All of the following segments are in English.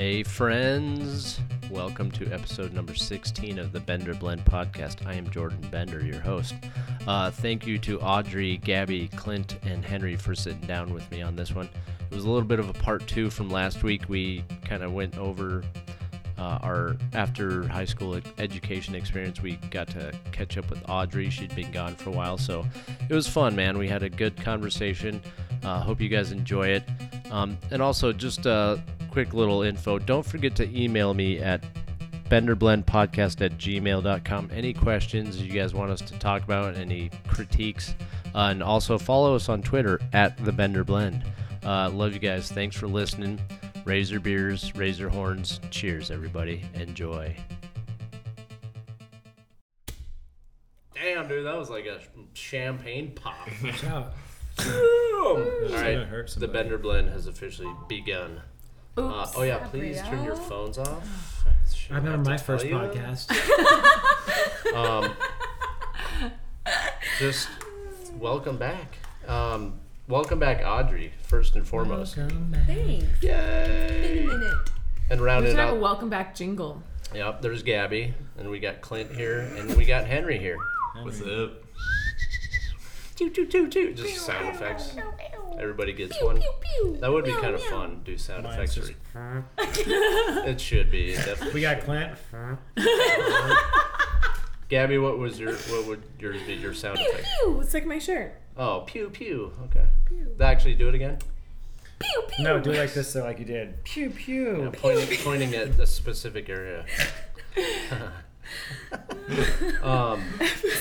Hey, friends. Welcome to episode number 16 of the Bender Blend podcast. I am Jordan Bender, your host. Uh, thank you to Audrey, Gabby, Clint, and Henry for sitting down with me on this one. It was a little bit of a part two from last week. We kind of went over uh, our after high school education experience. We got to catch up with Audrey. She'd been gone for a while, so it was fun, man. We had a good conversation. Uh, hope you guys enjoy it. Um, and also, just a quick little info don't forget to email me at benderblendpodcast at gmail.com. Any questions you guys want us to talk about, any critiques, uh, and also follow us on Twitter at the Bender Blend. Uh, love you guys. Thanks for listening. Your beers, your horns. Cheers, everybody. Enjoy. Damn, dude, that was like a champagne pop. All right, the. Bender Blend has officially begun. Uh, oh yeah, please turn your phones off. I remember my first you. podcast. Um, just welcome back. Um, welcome back, Audrey. First and foremost. Welcome back. Thanks. Been a Yay! minute. And We rounded should have a out. welcome back jingle. Yep, there's Gabby, and we got Clint here, and we got Henry here. What's up? Toot toot toot toot. Just sound effects. Everybody gets one. Pew, pew. That would be kind of fun. Do sound Mine's effects. just- for- It should be. It definitely We got Clint. Gabby, what was your what would yours be your sound effect? Pew! It's like my shirt. Oh, pew pew. Okay. Actually, do it again. Pew pew. No, do it like this, so like you did. Pew pew. Yeah, pointing, pointing at a specific area. um,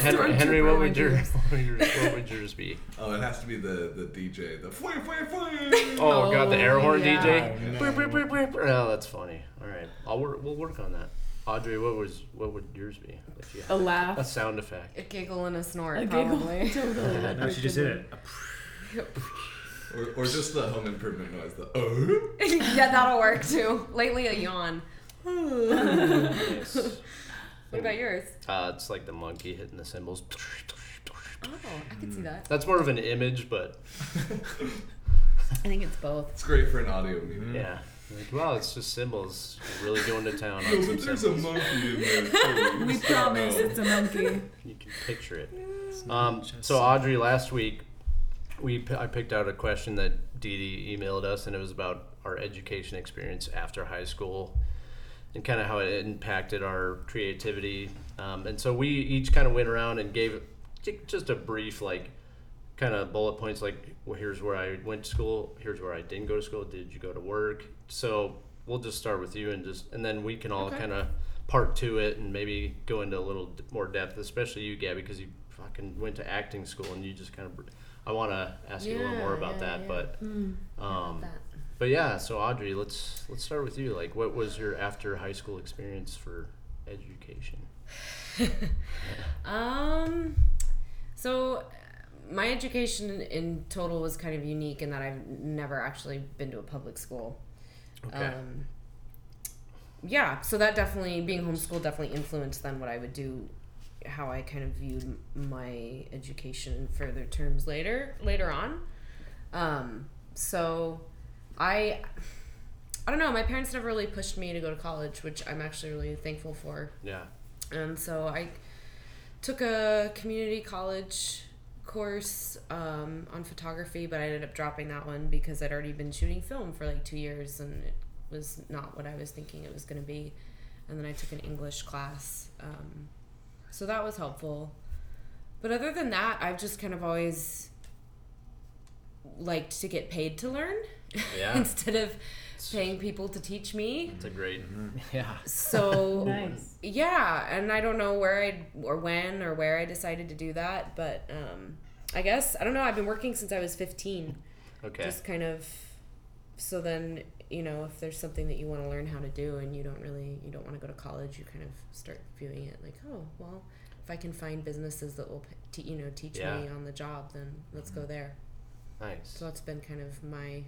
Henry, Henry, what would your what would, your, what would yours be? Oh, it has to be the the DJ. The. Oh, God, the air horn yeah. DJ. no. Brr, brr, brr, brr, brr. Oh, that's funny. All right, I'll work. We'll work on that. Audrey, what was what would yours be? If you A a laugh. A sound effect. A giggle and a snort, A giggle. totally. No, she just good did it. Or, or just the home improvement noise. The oh. yeah, that'll work too. Lately, a yawn. Nice. What about yours? Uh, it's like the monkey hitting the cymbals. Oh, I can see that. That's more of an image, but I think it's both. It's great for an audio medium. yeah. Like, wow, it's just cymbals. You're really going to town No, on some but there's a cymbals. monkey in there. too. We Stop promise now. it's a monkey. You can picture it. Um, so Audrey, last week, we p- I picked out a question that Dee Dee emailed us, and it was about our education experience after high school, and kind of how it impacted our creativity. Um, and so we each kind of went around and gave just a brief like kind of bullet points like well here's where i went to school here's where i didn't go to school did you go to work so we'll just start with you and just and then we can all Okay. kind of part to it and maybe go into a little more depth especially you gabby because you fucking went to acting school and you just kind of i want to ask you a little more about yeah, that yeah. but um that. But yeah so audrey let's let's start with you like what was your after high school experience for education Um, so my education in total was kind of unique in that I've never actually been to a public school. okay Um, yeah, so that definitely being homeschooled definitely influenced then what I would do, how I kind of viewed my education in further terms later later on. Um, so I I don't know, my parents never really pushed me to go to college, which I'm actually really thankful for. yeah And so I took a community college course um, on photography, but I ended up dropping that one because I'd already been shooting film for like two years and it was not what I was thinking it was going to be. And then I took an English class. Um, so that was helpful. But other than that, I've just kind of always liked to get paid to learn Yeah. instead of paying people to teach me. it's a great yeah So Nice. yeah, and I don't know where I or when or where I decided to do that, but um, I guess I don't know. I've been working since I was fifteen. okay Just kind of. So then you know if there's something that you want to learn how to do and you don't really you don't want to go to college, you kind of start viewing it like oh well if I can find businesses that will t- you know teach Yeah. me on the job then let's go there. nice So that's been kind of my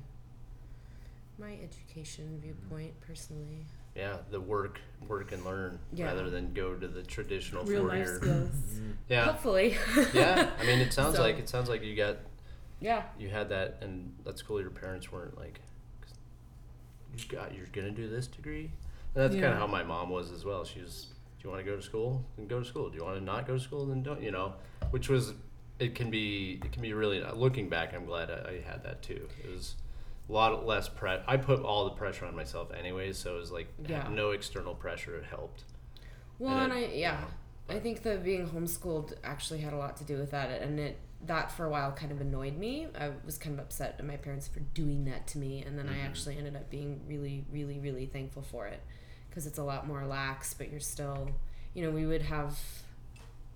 my education viewpoint personally. Yeah, the work, work and learn Yeah. rather than go to the traditional Real four year. skills. Mm-hmm. Yeah, Hopefully. yeah. I mean, it sounds So- like it sounds like you got yeah. you had that, and that's cool. Your parents weren't like you got you're gonna do this degree. And that's kind of how my mom was as well. She was, do you want to go to school? Then go to school. Do you want to not go to school? Then don't. You know, which was it can be it can be really looking back. I'm glad I, I had that too. It was a lot less pre. I put all the pressure on myself anyways, so it was like Yeah. no external pressure. It helped. Well, And and, it- I yeah, I think that being homeschooled actually had a lot to do with that, and it that for a while kind of annoyed me. I was kind of upset at my parents for doing that to me, and then I mm-hmm. actually ended up being really, really, really thankful for it because it's a lot more lax, but you're still, you know, we would have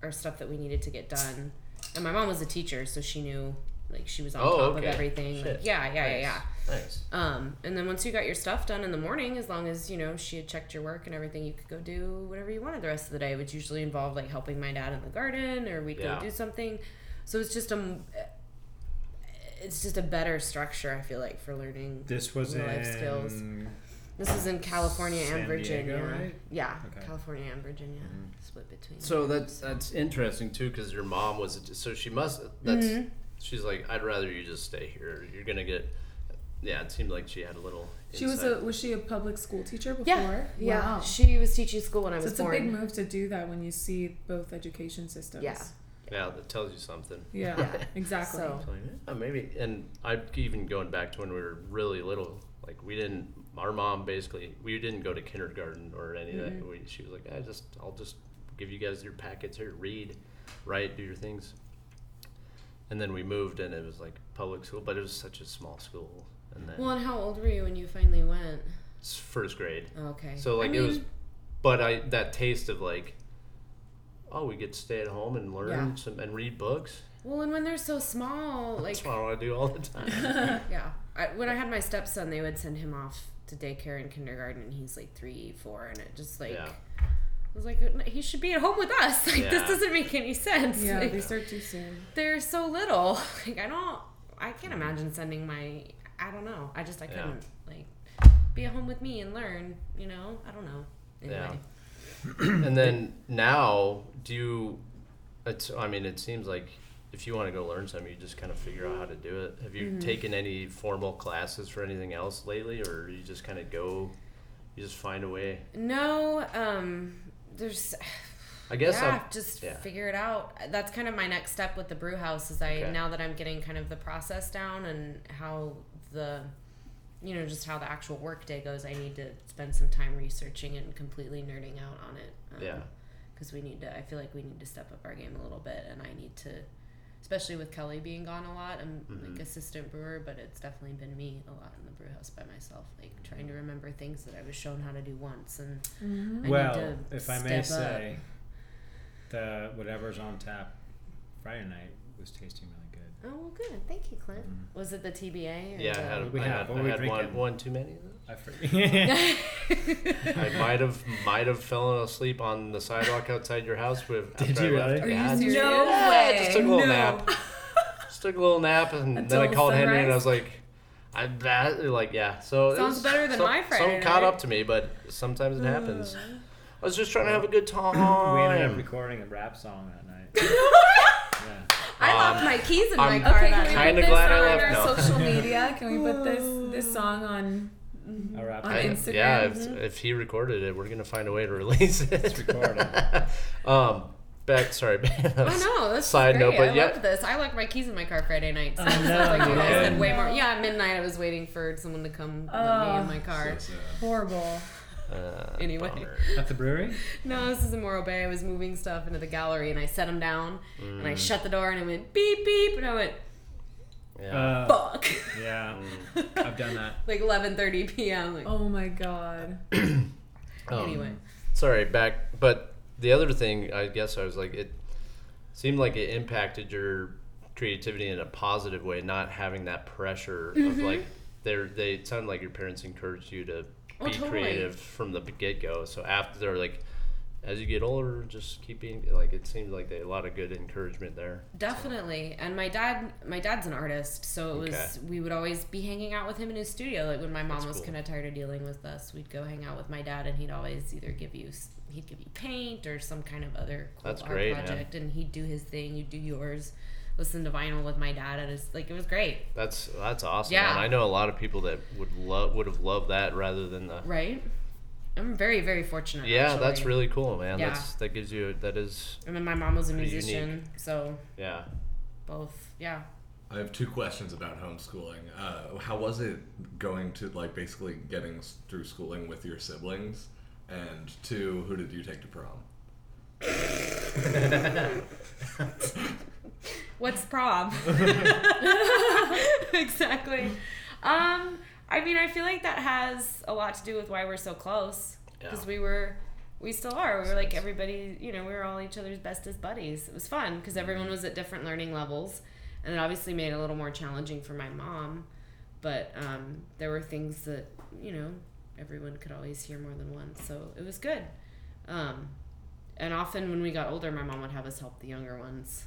our stuff that we needed to get done, and my mom was a teacher, so she knew like she was on Oh, top okay. of everything. Like, yeah, yeah, yeah, yeah. Nice. Um, and then once you got your stuff done in the morning, as long as you know she had checked your work and everything, you could go do whatever you wanted the rest of the day, which usually involved like helping my dad in the garden, or we'd Yeah. go do something. So it's just a, it's just a better structure. I feel like for learning. This was Life in skills. This is in California San and Virginia. Diego, right? Yeah, Okay. California and Virginia, Mhm. split between. So that's that's interesting too, because your mom was so she must. That's Mhm. she's like, I'd rather you just stay here. You're gonna get. Yeah, it seemed like she had a little. She was a was she a public school teacher before? yeah, yeah. Wow. She was teaching school when I So was it's a big move to do that when you see both education systems. Yeah. Yeah, that tells you something. Yeah. Yeah. Exactly. So- So, yeah, maybe, and I even going back to when we were really little, like we didn't. Our mom basically, we didn't go to kindergarten or any of Mm-hmm. that. We, she was like, I just, I'll just give you guys your packets here, read, write, do your things. And then we moved, and it was like public school, but it was such a small school. And then Well, and how old were you when you finally went? first grade. Okay. So like I it was, but I that taste of like, oh, we get to stay at home and learn Yeah. some and read books. Well, and when they're so small, like That's what I want to do all the time. yeah, I, when I had my stepson, they would send him off to daycare and kindergarten, and he's like three, four, and it just like Yeah. I was like, he should be at home with us. Like Yeah. this doesn't make any sense. yeah, Like, they start too soon. they're so little. Like I don't, I can't mm-hmm. imagine sending my. I don't know. I just I Yeah. couldn't like be at home with me and learn. You know, I don't know. Anyway. and then now, do you? It's. I mean, it seems like if you want to go learn something, you just kind of figure out how to do it. Have you Mm-hmm. taken any formal classes for anything else lately, or you just kind of go? You just find a way. No, um, there's. I guess. yeah, I'm, just yeah. figure it out. That's kind of my next step with the brew house. Is I Okay. now that I'm getting kind of the process down and how the, you know, just how the actual work day goes. I need to spend some time researching and completely nerding out on it. Um, Yeah. Because we need to. I feel like we need to step up our game a little bit, and I need to. Especially with Kelly being gone a lot, I'm Mm-hmm. like assistant brewer, but it's definitely been me a lot in the brew house by myself, like trying to remember things that I was shown how to do once, and I need Well, to if I may step up. say, the whatever's on tap Friday night was tasting really good. Oh well, good. Thank you, Clint. Mhm. Was it the TBA? Or yeah, I had, What we I have? had, I we had one, one too many. of those. I forget. I might have might have fallen asleep on the sidewalk outside your house with. Did you I really? Are Yeah, you serious? No Yeah, I just took a little No. nap. Just took a little nap, and then I Until called Henry, and I was like, "I that like yeah." So it Sounds was- better than some, my Friday Some caught up to me, but sometimes it happens. I was just trying to have a good time. we ended up recording a rap song that night. yeah. I Um, left my keys in my I'm- car Okay, can we. Kinda put this glad I on left our now. social media? Can we put this this song on? A rap On song. I- Instagram. Yeah, if, if he recorded it, we're gonna find a way to release it. It's recorded. um, back. Sorry. I know. This Side is note, but I yeah. loved this. I locked my keys in my car Friday night. So Oh, no, like you you guys did? said way more. Yeah, at midnight I was waiting for someone to come let me Oh. in my car. So, Horrible. Uh, Anyway. bummer. At the brewery? No, this is in Morro Bay. I was moving stuff into the gallery and I set them down and I shut the door and I went beep beep and I went Yeah. Uh, fuck. yeah, Mm. I've done that. like 11:30 p.m. Like Oh my god. Um, anyway. Sorry, back. But the other thing, I guess I was like, it seemed like it impacted your creativity in a positive way, not having that pressure of Mm-hmm. like, they're, they it sounded like your parents encouraged you to Oh, be totally. creative from the get go. So after they're like, as you get older, just keep being like, it seems like they, a lot of good encouragement there. Definitely. And my dad, my dad's an artist, so it was we would always be hanging out with him in his studio. Like when my mom That's was cool. kind of tired of dealing with us, we'd go hang out with my dad, and he'd always either give you he'd give you paint or some kind of other cool That's art great, man. project, and he'd do his thing, you'd do yours. Listen to vinyl with my dad, and it's like it was great. That's that's awesome. Yeah. Man. I know a lot of people that would love would have loved that rather than the. Right. I'm very very fortunate. Yeah, that's really cool, man. Yeah. That's that gives you that is And then my mom was a musician, unique. so yeah. both. Yeah. I have two questions about homeschooling. Uh, how was it going to like basically getting through schooling with your siblings? And two, who did you take to prom? What's prom? exactly. Um, I mean, I feel like that has a lot to do with why we're so close. Because Yeah. we were, we still are. We were like everybody, you know, we were all each other's bestest buddies. It was fun because everyone was at different learning levels, and it obviously made it a little more challenging for my mom. But um, there were things that you know everyone could always hear more than once, so it was good. Um, and often when we got older, my mom would have us help the younger ones,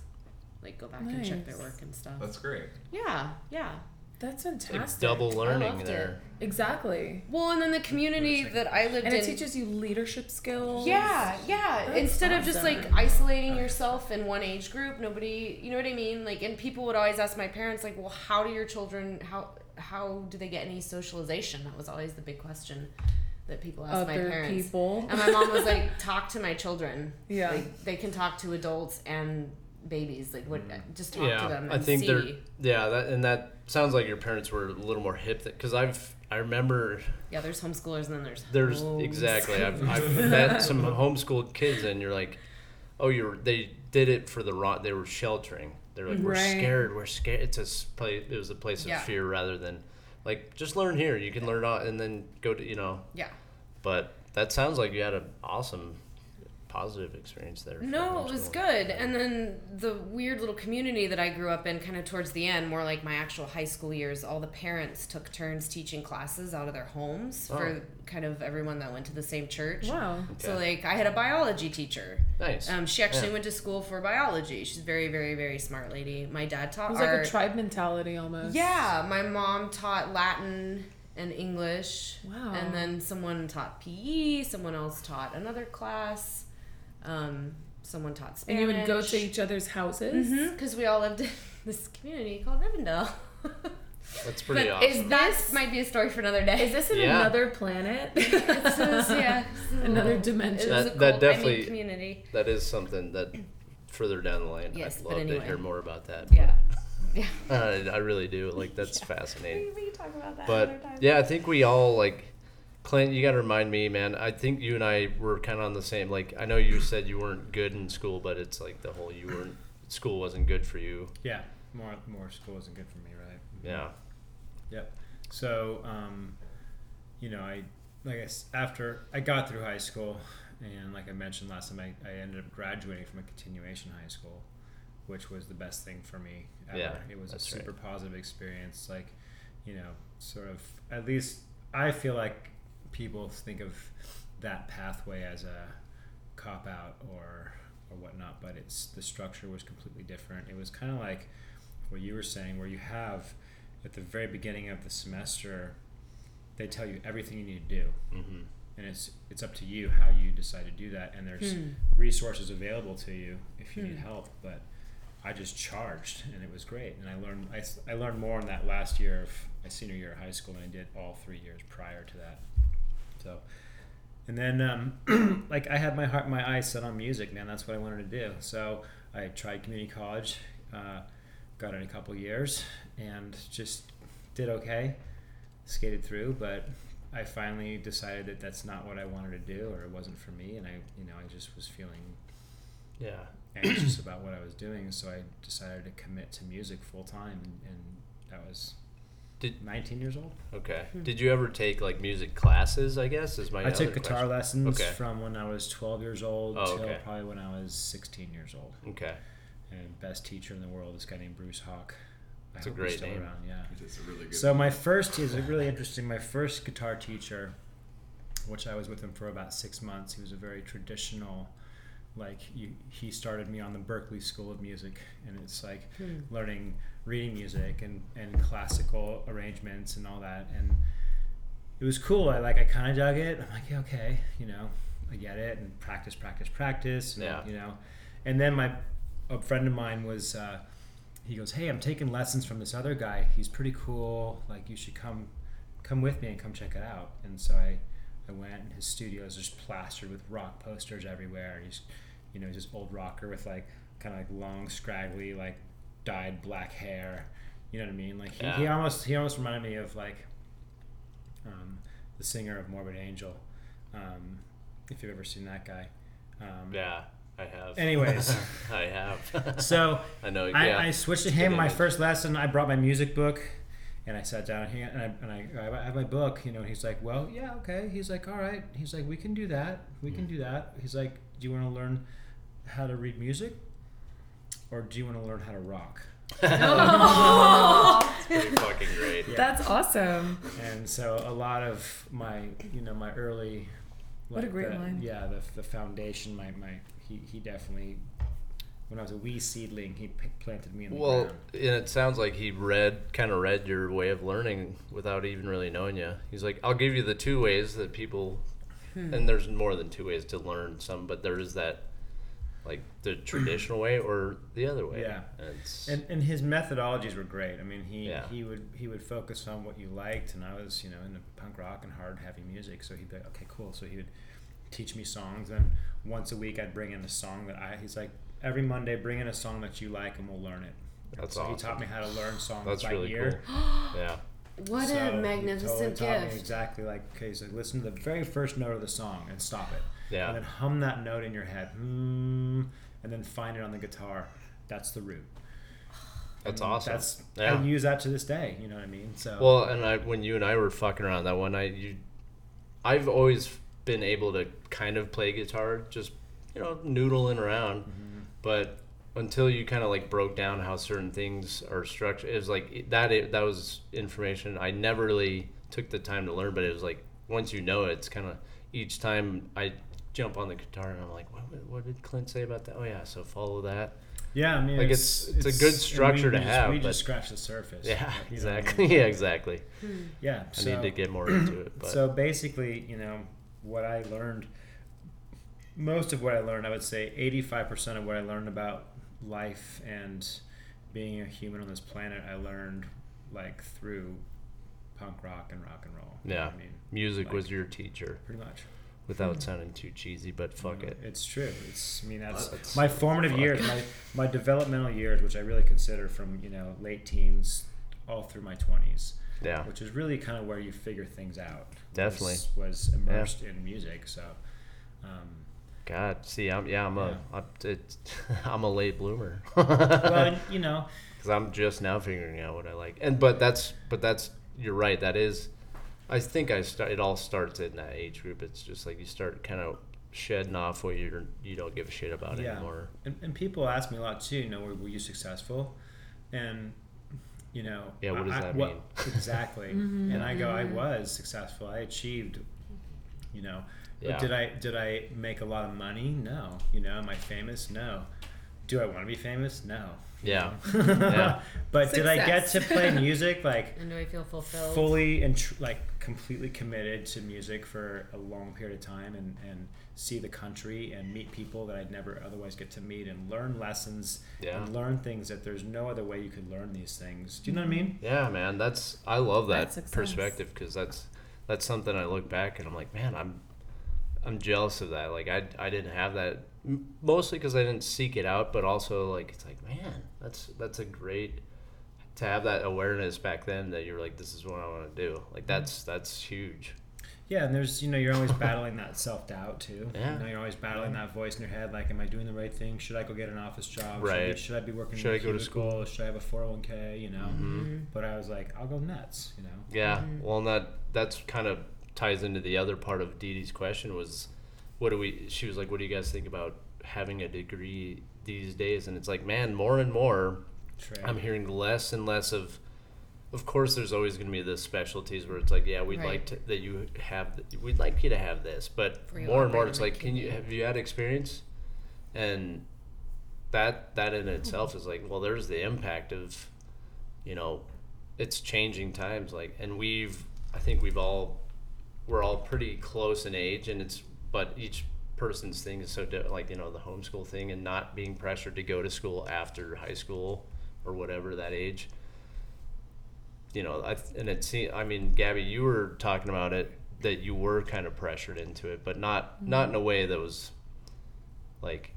like go back and check their work and stuff. That's great. Yeah, yeah. That's It's fantastic. like double learning loved there. Exactly. Well, and then the community that I lived And in. it teaches you leadership skills. Yeah, yeah. That's Instead of just like awesome. isolating yourself in one age group, nobody, you know what I mean? Like, and people would always ask my parents, like, "Well, how do your children how how do they get any socialization?" That was always the big question that people asked my Other parents. people. And my mom was like, "Talk to my children. Yeah. like, they can talk to adults and babies. Like, what? Mm. Just talk to them and I think see." they're yeah, that and that sounds like your parents were a little more hip because I've I remember Yeah, there's homeschoolers and then there's there's homes. exactly I've, I've met some homeschooled kids and you're like, oh you're they did it for the wrong they were sheltering they're like we're Right. scared we're scared it's a s- place it was a place of Yeah. fear rather than like just learn here you can learn all and then go to you know yeah. but that sounds like you had an awesome positive experience there No, it was good. And then the weird little community that I grew up in, kind of towards the end, more like my actual high school years, all the parents took turns teaching classes out of their homes Oh. for kind of everyone that went to the same church. Wow. So, like, I had a biology teacher. nice Um, she actually Yeah. went to school for biology. She's a very, very, very smart lady. My dad taught. It was art. like a tribe mentality almost. Yeah, my mom taught Latin and English. Wow. And then someone taught PE, someone else taught another class. Um, someone taught Spanish. And you would go to each other's houses. Because we all lived in this community called Rivendell. that's pretty but awesome is that might be a story for another day. Is this in Yeah. another planet? It's just- yeah, it's a Another dimension. That- a that cool, I mean, definitely- community. that is something that further down the line Yes, I'd love anyway. to hear more about that Yeah, yeah. Uh, I really do. Like that's fascinating. We, we can talk about that another But time. yeah, I think we all like Clint. You got to remind me, man. I think you and I were kind of on the same. Like I know you said you weren't good in school, but it's like the whole you weren't school wasn't good for you. Yeah, more more school wasn't good for me, right? Yeah. Yep. So, um, you know, I like I after I got through high school, and like I mentioned last time, I, I ended up graduating from a continuation high school, which was the best thing for me ever. Yeah, it was a that's right. super positive experience. Like, you know, sort of at least I feel like people think of that pathway as a cop out or or whatnot, but it's the structure was completely different. It was kind of like what you were saying, where you have at the very beginning of the semester, they tell you everything you need to do, hmm and it's it's up to you how you decide to do that. And there's Hmm. resources available to you if you need Hmm. help. But I just charged, and it was great. And I learned I, s- I learned more in that last year of my senior year of high school than I did all three years prior to that. So, and then um, like I had my heart, my eyes set on music, man. That's what I wanted to do. So I tried community college, uh, got in a couple years, and just did okay, skated through. But I finally decided that that's not what I wanted to do, or it wasn't for me, and I, you know, I just was feeling Yeah. anxious about what I was doing. So I decided to commit to music full time, and, and that was Did 19 years old. okay. Hmm. Did you ever take like music classes? I guess is my. I took guitar question. lessons Okay. from when I was 12 years old Oh, till okay. probably when I was 16 years old. Okay. And best teacher in the world, this guy named Bruce Hawk. I That's a hope great he's still name. Around, yeah. It is a really good. So my first is really interesting. My first guitar teacher, which I was with him for about six months, he was a very traditional. Like you, he started me on the Berklee School of Music, and it's like Hmm. learning reading music and, and classical arrangements and all that. And it was cool. I like I kind of dug it. I'm like, yeah, okay, you know, I get it. And practice, practice, practice. And, Yeah. You know, and then my a friend of mine was uh, he goes, "Hey, I'm taking lessons from this other guy. He's pretty cool. Like you should come come with me and come check it out." And so I I went and his studio is just plastered with rock posters everywhere. He's you know, he's this old rocker with like kind of like long scraggly like dyed black hair. You know what I mean? Like he, he almost he almost reminded me of like um, the singer of Morbid Angel. Um, if you've ever seen that guy. Um, Yeah, I have. Anyways. I have. So I know. Yeah. I switched to him my first lesson. I brought my music book, and I sat down here and I and I, I have my book. You know, and he's like, "Well, yeah, okay." He's like, "All right." He's like, "We can do that. We Hmm. can do that." He's like, "Do you want to learn how to read music, or do you want to learn how to rock?" Pretty fucking great. Yeah. That's awesome. And so a lot of my, you know, my early, What a great the- line. Yeah, the, the foundation. My, my he, he definitely, when I was a wee seedling, he p- planted me in the Well, ground. and it sounds like he read, kind of read your way of learning without even really knowing you. He's like, I'll give you the two ways that people, Hmm. and there's more than two ways to learn some, but there is that, like the traditional way or the other way. Yeah. And it's, And, and his methodologies were great. I mean, he, Yeah. he would he would focus on what you liked, and I was you know into punk rock and hard heavy music. So he'd be like, okay, cool. So he would teach me songs, and once a week I'd bring in a song that I. He's like, every Monday, bring in a song that you like, and we'll learn it. That's so he taught me how to learn songs that's by really ear. cool. Yeah. What So a he magnificent totally taught me gift. exactly like okay, so listen to the very first note of the song and stop it. Yeah. And then hum that note in your head. Hmm. And then find it on the guitar. That's the root. That's And awesome. That's Yeah. I use that to this day. You know what I mean? So Well, and I when you and I were fucking around that one night, you, I've always been able to kind of play guitar, just you know, noodling around, Mm-hmm. but until you kind of like broke down how certain things are structured, it was like that. It, that was information I never really took the time to learn, but it was like once you know it, it's kind of each time I jump on the guitar and I'm like, what, what did Clint say about that? Oh yeah, so follow that. yeah, I mean, like, it's it's- it's a good structure we, to we just, have, We but- just scratched the surface. Yeah, Like, you I exactly. mean? Yeah, exactly. Hmm. Yeah. I need to get more into it, but so basically, you know, what I learned, most of what I learned, I would say, eighty-five percent of what I learned about life and being a human on this planet, I learned like through punk rock and rock and roll. You know Yeah. I mean, music like- was your teacher. pretty much. without sounding too cheesy, but fuck You know, it. It's true. It's. I mean, that's That's- my formative fuck. years, my my developmental years, which I really consider from you know late teens all through my twenties, Yeah, which is really kind of where you figure things out. Definitely. was, was immersed in music. So, um, God, see, I'm yeah, I'm a, Yeah. I'm, it's, I'm a late bloomer well, you know, because I'm just now figuring out what I like. And but that's but that's you're right. That is, I think I start. It all starts in that age group. It's just like you start kind of shedding off what you're you don't give a shit about Yeah. anymore. and, and people ask me a lot too. You know, were, were you successful? And you know, Yeah, what does I- that what- mean? Exactly. Mm-hmm. And I go, I mm-hmm. was successful. I achieved. You know, But Yeah. did I did I make a lot of money? No. You know, am I famous? No. Do I want to be famous? No. Yeah. Yeah. but did I get to play music like And do I feel fulfilled? fully and tr- like completely committed to music for a long period of time and, and see the country and meet people that I'd never otherwise get to meet and learn lessons Yeah. and learn things that there's no other way you could learn these things. Do you know what I mm-hmm. mean? Yeah, man, that's I love that perspective because that's that's something I look back and I'm like, man, I'm I'm jealous of that. Like I I didn't have that mostly because I didn't seek it out, but also like it's like, man, that's that's a great to have that awareness back then that you're like, this is what I want to do. Like mm-hmm. that's that's huge. Yeah, and there's you know you're always battling that self doubt too. Yeah. You know you're always battling that voice in your head like, am I doing the right thing? Should I go get an office job? Should, I, Right. should I be working? Should in I a go to cubicle? Should I have a 401k? You know. Mhm. But I was like, I'll go nuts. You know. Yeah. Mm-hmm. Well, and that that's kind of ties into the other part of Dee Dee's question was, what do we? She was like, what do you guys think about having a degree these days? And it's like, man, more and more, Trey. I'm hearing less and less of. Of course, there's always going to be the specialties where it's like, yeah, we'd like to, that you have, we'd like you to have this, but For more and more, it's like, can you have you had experience? And that that in itself is like, well, there's the impact of, you know, it's changing times. Like, and we've, I think we've all, we're all pretty close in age, and it's, but each person's thing is so di- like you know the homeschool thing and not being pressured to go to school after high school or whatever that age. You know, I and it seemed. I mean, Gabby, you were talking about it that you were kind of pressured into it, but not not in a way that was like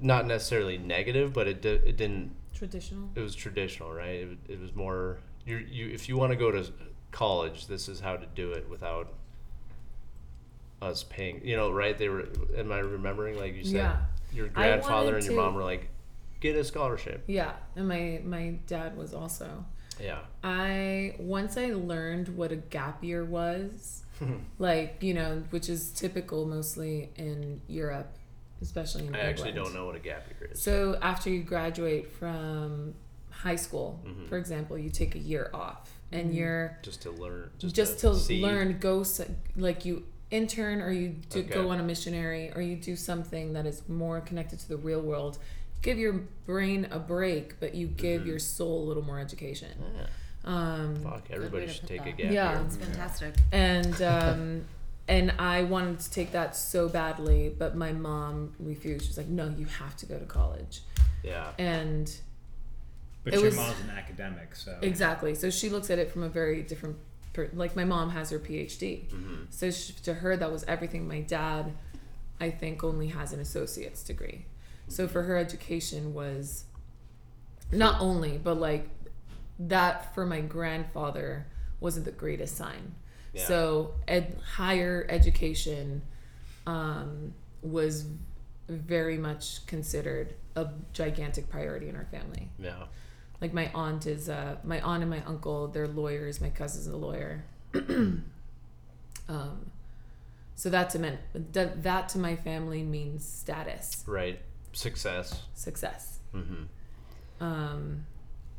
not necessarily negative, but it di- it didn't Traditional. it was traditional, right? It, it was more you you if you want to go to college, this is how to do it without us paying. You know, right? They were. Am I remembering? Like you said, Yeah. your grandfather and your to- mom were like, get a scholarship. Yeah, and my my dad was also. Yeah. I once I learned what a gap year was, like you know, which is typical mostly in Europe, especially in. I actually don't know what a gap year is. So after you graduate from high school, Mhm. for example, you take a year off, and you're just to learn. Just, just, to, to, learn. Go like you intern, or you do, Okay. go on a missionary, or you do something that is more connected to the real world. Give your brain a break, but you give Mhm. your soul a little more education. Yeah. Um, Fuck, everybody should put take a that. gap Yeah. year. That's fantastic. and um, and I wanted to take that so badly, but my mom refused. She was like, "No, you have to go to college." Yeah. And But It your was- mom's an academic, so exactly, so she looks at it from a very different. Per- like my mom has her PhD, hmm so she, to her that was everything. My dad, I think, only has an associate's degree, so for her education was not only, but like that for my grandfather wasn't the greatest sign. Yeah. So ed- higher education um, was very much considered a gigantic priority in our family. Yeah. Like my aunt is uh, my aunt and my uncle, they're lawyers. My cousin's a lawyer. um, so that to men- that, that to my family means status, Right. Success. success. hmm Um,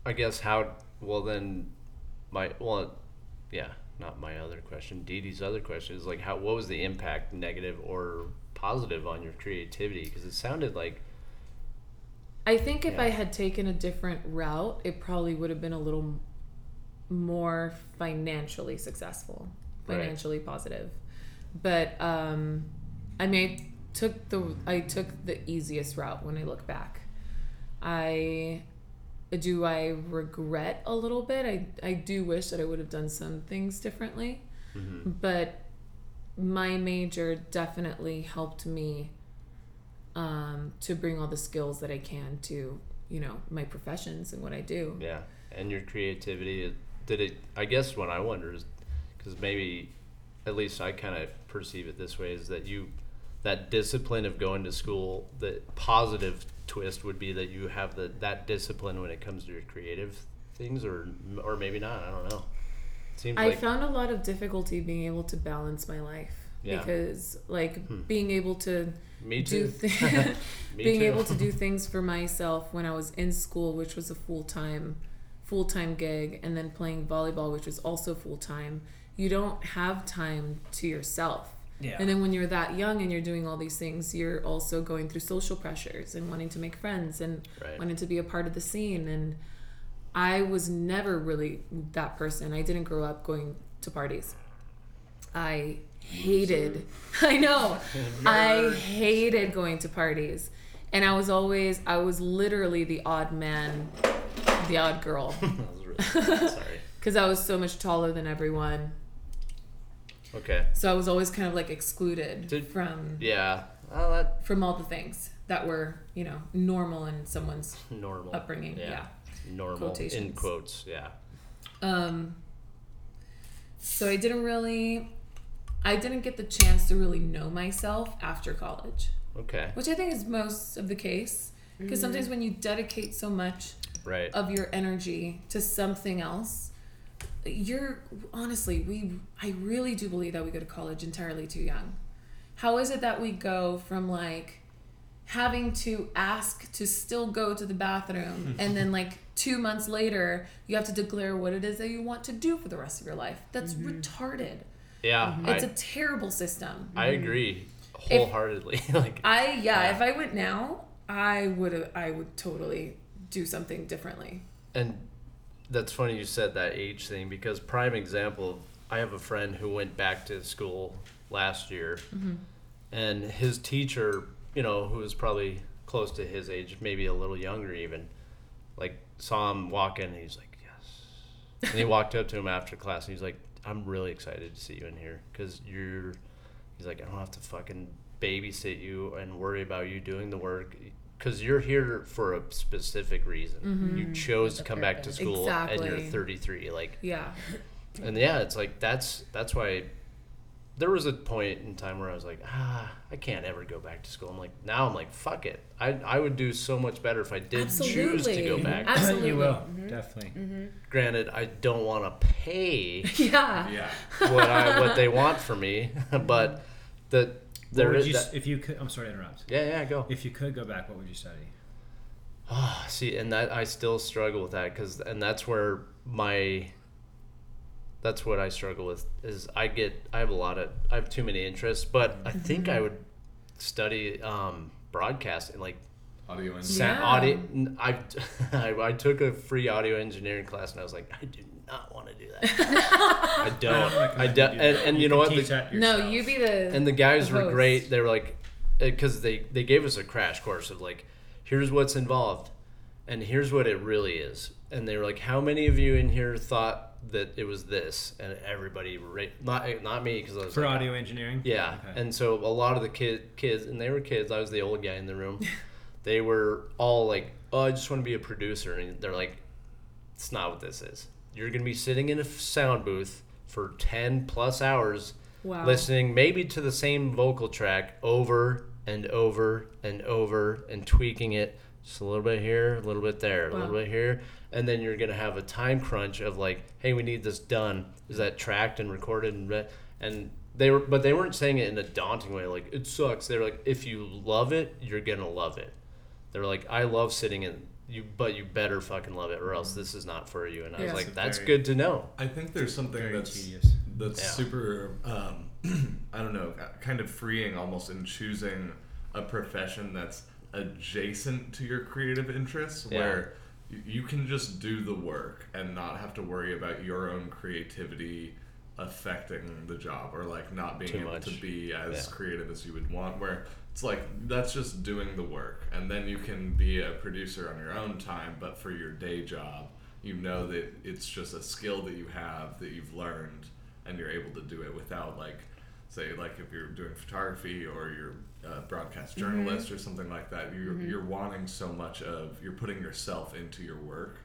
I guess how well then my well yeah not my other question Dee Dee's other question is like how what was the impact negative or positive on your creativity because it sounded like I think if Yeah. I had taken a different route, it probably would have been a little more financially successful, Right. financially positive. But um, I mean, I took the I took the easiest route when I look back. I do I regret a little bit. I I do wish that I would have done some things differently, mhm, but my major definitely helped me um, to bring all the skills that I can to you know my professions and what I do. yeah and your creativity did it I guess what I wonder is because maybe at least I kind of perceive it this way is that you that discipline of going to school the positive twist would be that you have the that discipline when it comes to your creative things or or maybe not I don't know seems I like found a lot of difficulty being able to balance my life Yeah. because like Hmm. being able to me too thi- Me being too. able to do things for myself when I was in school, which was a full time full time gig, and then playing volleyball, which was also full time. You don't have time to yourself. yeah. And then when you're that young and you're doing all these things, you're also going through social pressures and wanting to make friends and Right. wanting to be a part of the scene. And I was never really that person. I didn't grow up going to parties. I hated, I know, I hated going to parties. And I was always, I was literally the odd man, the odd girl. That was really- sorry. Because I was so much taller than everyone. Okay. So I was always kind of like excluded Did- from Yeah. Well, that from all the things that were, you know, normal in someone's normal. upbringing. Yeah. Normal in quotes. Yeah. Um so I didn't really I didn't get the chance to really know myself after college, Okay. which I think is most of the case. Because mm-hmm. sometimes when you dedicate so much Right. of your energy to something else, you're honestly, we I really do believe that we go to college entirely too young. How is it that we go from like having to ask to still go to the bathroom and then like 2 months later you have to declare what it is that you want to do for the rest of your life? That's mm-hmm. retarded. Yeah. Mm-hmm. It's I, a terrible system. I mm-hmm. agree wholeheartedly. like. I yeah, Yeah. if I went now, I would I would totally do something differently. And that's funny you said that age thing because prime example, I have a friend who went back to school last year, mm-hmm. and his teacher, you know, who was probably close to his age, maybe a little younger even, like saw him walk in and he's like yes and he walked up to him after class and he's like i'm really excited to see you in here because you're he's like i don't have to fucking babysit you and worry about you doing the work because you're here for a specific reason you mm-hmm. Mm-hmm. chose to With a come back to purpose. school and you're 33 like Yeah. and yeah it's like that's that's why there was a point in time where I was like, ah, I can't ever go back to school. I'm like, now I'm like, fuck it. I, I would do so much better if I did choose to go back. Absolutely. you will definitely. Granted, I don't want to pay Yeah. Yeah. what I what they want for me, but the What there would is you, that, if you could, I'm sorry to interrupt. yeah yeah go. If you could go back, what would you study? Ah, see, and that I still struggle with that because, and that's where my, that's what I struggle with is I get I have a lot of I have too many interests, but I think I would study um, broadcasting like Audio and sa- Yeah. audio. n- I, I I took a free audio engineering class and I was like I do not want to do that. I don't. I don't. do And, and you, know what? The- No, you be the. and the guys the were great. They were like, because they they gave us a crash course of like, here's what's involved, and here's what it really is. And they were like, how many of you in here thought that it was this? And everybody, ra- not not me, because I was for like, audio engineering. yeah. Okay. And so a lot of the kid kids, and they were kids. I was the old guy in the room. they were all like, "Oh, I just want to be a producer," and they're like, "It's not what this is. You're gonna be sitting in a sound booth for ten plus hours." Wow. listening maybe to the same vocal track over and over and over and tweaking it just a little bit here, a little bit there, a little bit here, and then you're gonna have a time crunch of like, hey, we need this done. Is that tracked and recorded and re-? and they were, but they weren't saying it in a daunting way, like it sucks. They were like, if you love it, you're gonna love it. They're like, I love sitting in you, but you better fucking love it, or else this is not for you. And I was like, that's very- good to know. I think there's something Very that's tedious. that's Yeah. super um, I don't know, kind of freeing almost in choosing a profession that's adjacent to your creative interests Yeah. where you can just do the work and not have to worry about your own creativity affecting the job or like not being Too able much. to be as Yeah. creative as you would want where it's like that's just doing the work and then you can be a producer on your own time but for your day job you know that it's just a skill that you have that you've learned and you're able to do it without like say like if you're doing photography or you're a broadcast mm-hmm. journalist or something like that you're, mm-hmm. you're wanting so much of you're putting yourself into your work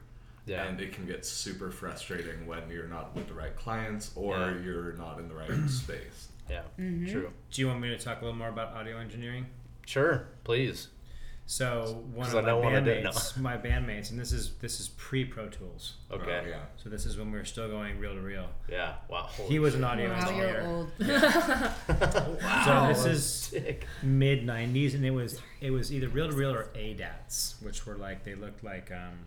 Yeah. and it can get super frustrating when you're not with the right clients or Yeah. you're not in the right space Yeah. Mm-hmm. True. Do you want me to talk a little more about audio engineering? Sure. Please. So one of I my know one bandmates, my bandmates, and this is this is pre Pro Tools. Okay. Oh, yeah So this is when we were still going reel to reel. Yeah. Wow. Holy He was an audio Wow, engineer. you're old. Wow. So this is sick. mid '90s, and it was it was either reel to reel or ADATs, which were like they looked like um,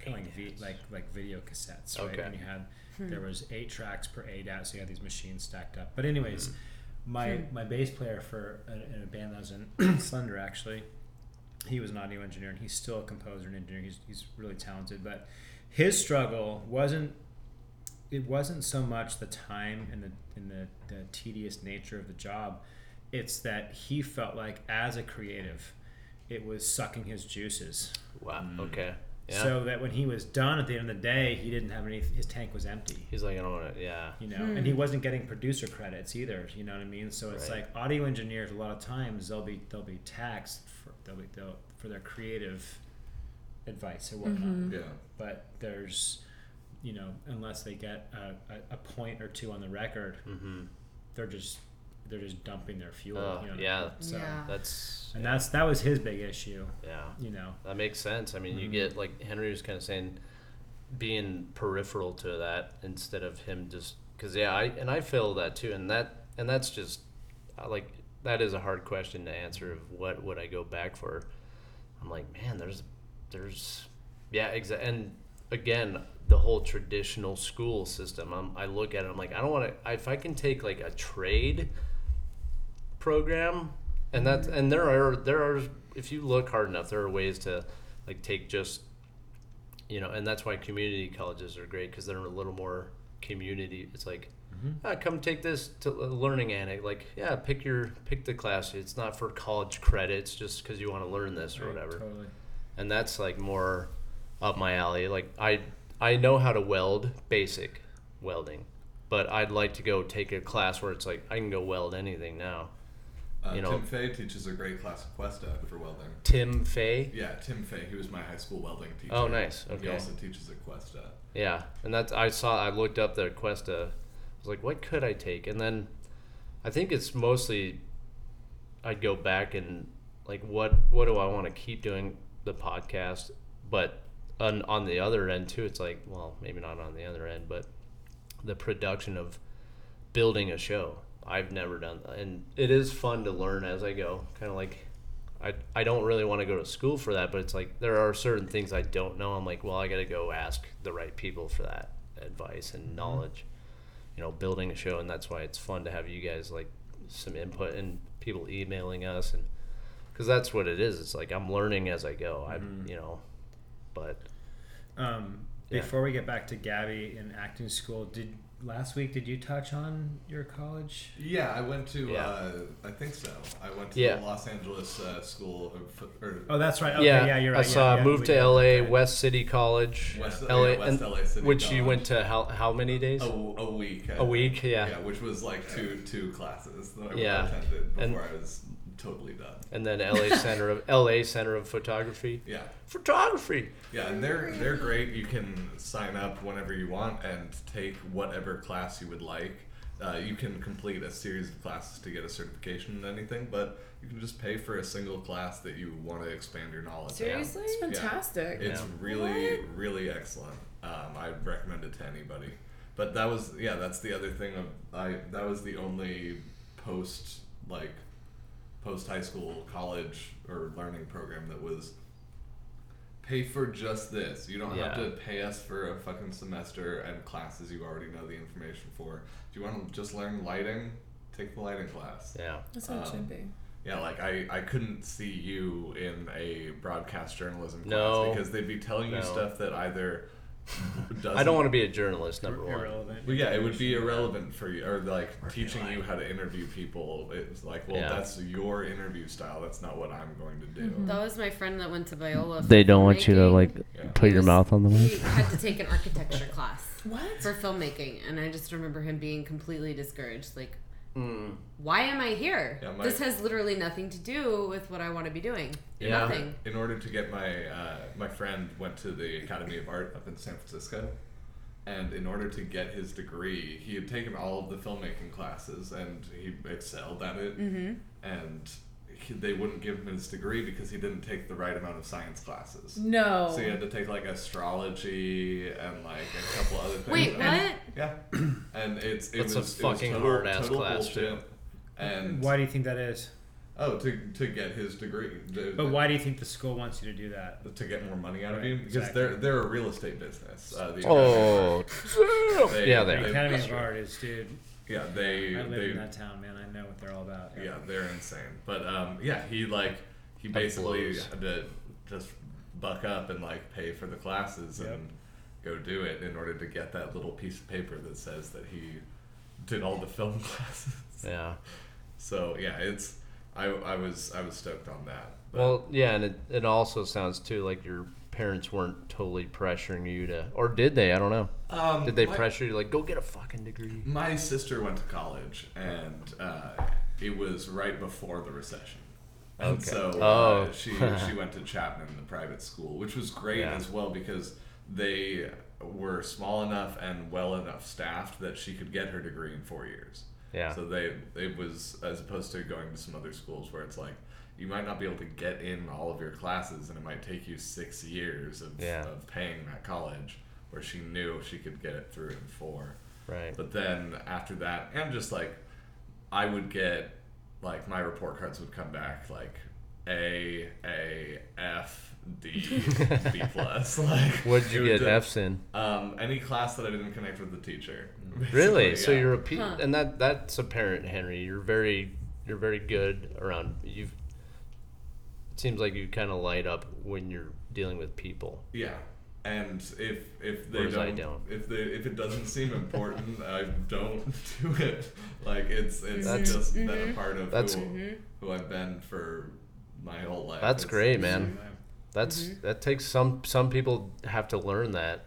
kind of like v, like like video cassettes, right? Okay. And you had there was eight tracks per ADAT, so you had these machines stacked up. But anyways, hmm. my my bass player for a, in a band that was in Slender actually, he was an audio engineer, and he's still a composer and engineer. He's he's really talented, but his struggle wasn't it wasn't so much the time and the and the, the tedious nature of the job it's that he felt like as a creative it was sucking his juices Wow. Mm. Okay. Yeah. so that when he was done at the end of the day he didn't have any his tank was empty He's like, I don't want to. Yeah. you know hmm. and he wasn't getting producer credits either you know what i mean so it's Right. like audio engineers a lot of times they'll be they'll be taxed for they'll be they'll, for their creative advice or whatnot yeah but there's you know unless they get a, a, a point or two on the record Mm-hmm. they're just they're just dumping their fuel Oh, you know yeah. so Yeah. That's. and that's that was his big issue Yeah. you know That makes sense. I mean, you Mhm. get like Henry was kind of saying, being peripheral to that instead of him just because yeah, I and I feel that too, and that and that's just like that is a hard question to answer of what would I go back for. I'm like, man, there's there's yeah, exactly, and again, the whole traditional school system. I'm, I look at it, I'm like, I don't want to. If I can take like a trade program, and that's mm-hmm. and there are there are if you look hard enough, there are ways to like take just you know, and that's why community colleges are great because they're a little more community. It's like. Ah, come take this to learning annex. Like, yeah, pick your pick the class. It's not for college credits, just because you want to learn this or Right, whatever totally and that's like more up my alley. Like I I know how to weld basic welding, but I'd like to go take a class where it's like I can go weld anything now. Uh, You know- Tim Fay teaches a great class at Cuesta for welding. Tim Fay. Yeah, Tim Fay. He was my high school welding teacher. Oh, nice. Okay. He also teaches at Cuesta. Yeah, and that's I saw. I looked up the Cuesta. Was like, what could I take? And then I think it's mostly I'd go back and like what what do I want to keep doing the podcast, but on on the other end too, it's like well maybe not on the other end, but the production of building a show. I've never done that, and it is fun to learn as I go. Kind of like I, I don't really want to go to school for that, but it's like there are certain things I don't know. I'm like, well, I got to go ask the right people for that advice and mm-hmm. knowledge. You know, building a show, and that's why it's fun to have you guys like some input and people emailing us, and because that's what it is. It's like I'm learning as I go. I'm, you know, but Um, Yeah. Before we get back to Gabby in acting school, did last week did you touch on your college? Yeah, I went to. Yeah. Uh, I think so. I went to Yeah. the Los Angeles uh, School of. Or, Oh, that's right. Okay, yeah, yeah, you're right. I saw yeah, yeah, moved we- to LA, okay. West City College, West, LA, yeah, West and- LA City which you went to how how many days? a, a week. I A think. week, yeah. Yeah, which was like two two classes that I Yeah. attended And- before I was totally done. And then LA Center of LA Center of Photography. Yeah. Photography. Yeah, and they're they're great. You can sign up whenever you want and take whatever class you would like. Uh, you can complete a series of classes to get a certification in anything, but you can just pay for a single class that you want to expand your knowledge. in. Seriously? It's fantastic. It's Yeah. really, really excellent. Um, I'd recommend it to anybody. But that was, yeah, that's the other thing. Of I that was the only post like post high school, college, or learning program that was pay for just this. You don't have to pay us for a fucking semester and classes you already know the information for. If you want to just learn lighting, take the lighting class. Yeah. That's how it Um, should be. Yeah, like I, I couldn't see you in a broadcast journalism class No. because they'd be telling you stuff that either doesn't. I don't want to be a journalist. Number one. irrelevant. Well, yeah, it would be irrelevant for you, or like teaching you how to interview people. It's like, well, Yeah. that's your interview style. That's not what I'm going to do. Mm-hmm. That was my friend that went to Biola. They don't want you to filmmaking. like Yeah. put He your mouth on the He mic. had to take an architecture class What? for filmmaking, and I just remember him being completely discouraged. Like, Mm. why am I here? Yeah, my- this has literally nothing to do with what I want to be doing. Yeah. Nothing. In order to get my uh, my friend went to the Academy of Art up in San Francisco, and in order to get his degree, he had taken all of the filmmaking classes and he excelled at it. Mm-hmm. And he, they wouldn't give him his degree because he didn't take the right amount of science classes. No. So he had to take like astrology and like a couple other things. Wait, and- what? Yeah, and it's it That's a was it was fucking total, hard-ass total class, bullshit. too. And Why do you think that is? oh, to to get his degree. But why do you think the school wants you to do that? to get more money out of you because exactly. they're they're a real estate business. Uh, the Oh, They- yeah, The they. Academy That's of true. Art is, dude. Yeah they I live they in that town, man. I know what they're all about. yeah they're insane. But um, yeah, he like he basically had to just buck up and like pay for the classes Yep. and go do it in order to get that little piece of paper that says that he did all the film classes. Yeah. So yeah, it's I I was I was stoked on that. But Well, yeah, and it, it also sounds too like your parents weren't totally pressuring you to, or did they? I don't know. um, Did they my- pressure you like go get a fucking degree? My sister went to college, and uh, it was right before the recession. And Okay. so Oh. uh, she she went to Chapman, the private school, which was great Yeah. as well because they were small enough and well enough staffed that she could get her degree in four years. Yeah. So they it was as opposed to going to some other schools where it's like you might not be able to get in all of your classes and it might take you six years of, Yeah. of paying that college where she knew she could get it through in four. Right. But then after that, and just like I would get like my report cards would come back like A, A, F, D, B plus. Like What'd you it get would- F's in? Um, any class that I didn't connect with the teacher. Really? basically, So you're a pe- Huh. and that that's apparent, Henry. You're very you're very good around you've. It seems like you kind of light up when you're dealing with people. Yeah. And if if they don't, I don't. if they if it doesn't seem important, I don't do it. Like it's it's That's- just been a mm-hmm. part of That's- who, mm-hmm. who I've been for my whole life. That's It's- great, man. That's Mm-hmm. that takes some some people have to learn that,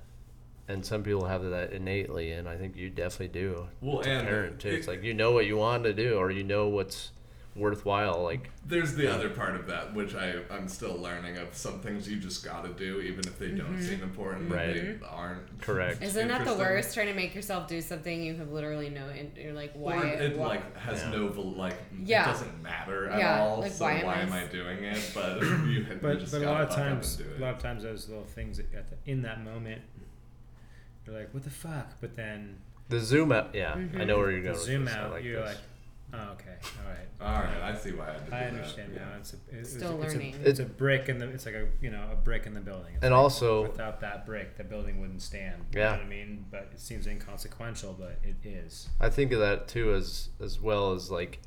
and some people have that innately, and I think you definitely do. Well, as a and parent too. it- It's like you know what you want to do, or you know what's worthwhile. Like There's the other part of that, which I I'm still learning of some things you just got to do, even if they don't mm-hmm. seem important. Right. They aren't. Correct. Isn't that the worst? Trying to make yourself do something you have literally no, and you're like, why? Or it why- like has Yeah. no like Yeah. it doesn't matter at Yeah, all. like, so why why, am am I I s- doing it? But you, you But just but a lot of times, a lot of times those little things at the, in that moment, you're like, what the fuck? But then the zoom out. Yeah, I know mm-hmm. where you're going. with zoom out, like you're this. like, oh, okay, all right. All right, I see why I had to do I that. understand Yeah. now. It's a it's, Still it's, learning. A, it's a brick in the. It's like a you know a brick in the building. It's And like, also- without that brick, the building wouldn't stand. You Yeah. know what I mean, but it seems inconsequential, but it is. I think of that too as as well as like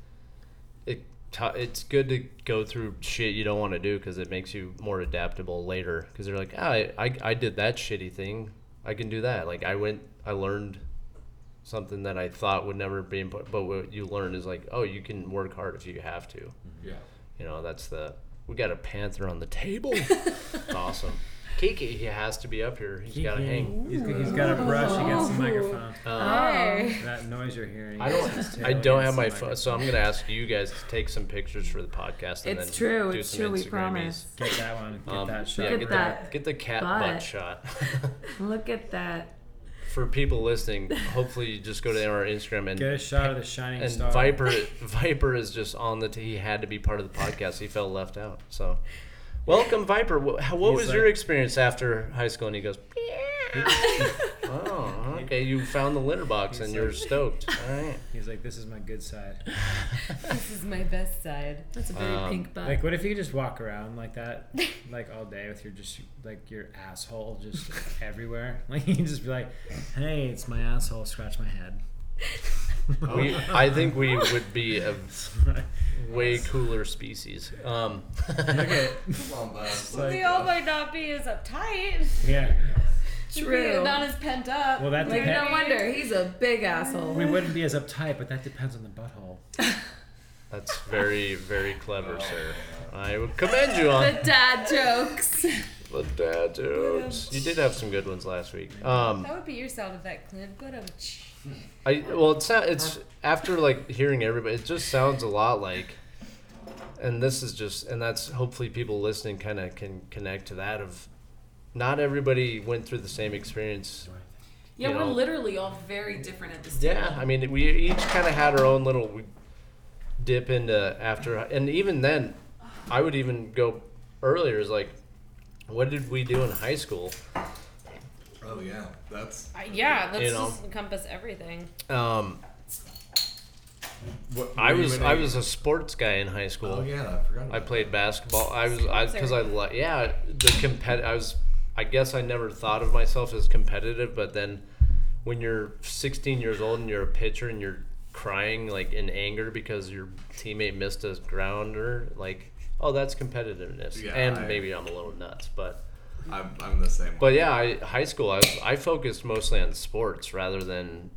it. t- It's good to go through shit you don't want to do because it makes you more adaptable later. Because they're like, ah, I, I I did that shitty thing. I can do that. Like I went, I learned something that I thought would never be important. But what you learn is like, oh, you can work hard if you have to. Yeah. You know, that's the. We got a panther on the table. It's awesome. Kiki, he has to be up here. He's got to hang. He's, he's got a brush against the microphone. Um, That noise you're hearing. I don't. I don't have my phone, so I'm gonna ask you guys to take some pictures for the podcast. And It's then true, Do it's some true, we Instagrammies. promise. Get that one. Get Um, that shot. yeah, Look get at the that get the cat butt. butt shot. Look at that. For people listening, hopefully you just go to our Instagram and Get a shot of the shining and star. Viper Viper is just on the. T- he had to be part of the podcast. He felt left out. So, welcome Viper. What, how, what He's was your experience after high school? And he goes, "Oh, okay. You found the litter box and He's you're stoked. All right." He's like, this is my good side. This is my best side. That's a very Um, pink butt. Like, what if you could just walk around like that, like all day with your just like your asshole just everywhere? Like you can just be like, "Hey, it's my asshole. Scratch my head." We, I think we would be a way cooler species. Um, Look at Come on, bud. we all might not be as uptight. yeah. True. Not as pent up. Well, that like, depends. no wonder. He's a big asshole. We wouldn't be as uptight, but that depends on the butthole. that's very, very clever, sir. I would commend you on the dad jokes. The dad jokes. You did have some good ones last week. Um, That would be your sound effect, Clint. But I well, it's not, it's after like hearing everybody, it just sounds a lot like, and this is just, and that's hopefully people listening kind of can connect to that of, not everybody went through the same experience. Yeah, You we're know. literally all very different at this table. Yeah, I mean, we each kind of had our own little dip into after, and even then, I would even go earlier. Is like, what did we do in high school? Oh yeah, that's uh, yeah, let's You know. just encompass everything. Um, what I was in I a- was a sports guy in high school. Oh yeah, I forgot. About I played basketball. I was I because I li- yeah the compet. I was I guess I never thought of myself as competitive, but then when you're 16 years old and you're a pitcher and you're crying like in anger because your teammate missed a grounder, like oh that's competitiveness. Yeah, and I- maybe I'm a little nuts, but I'm, I'm the same. but yeah, I, high school I was, I focused mostly on sports rather than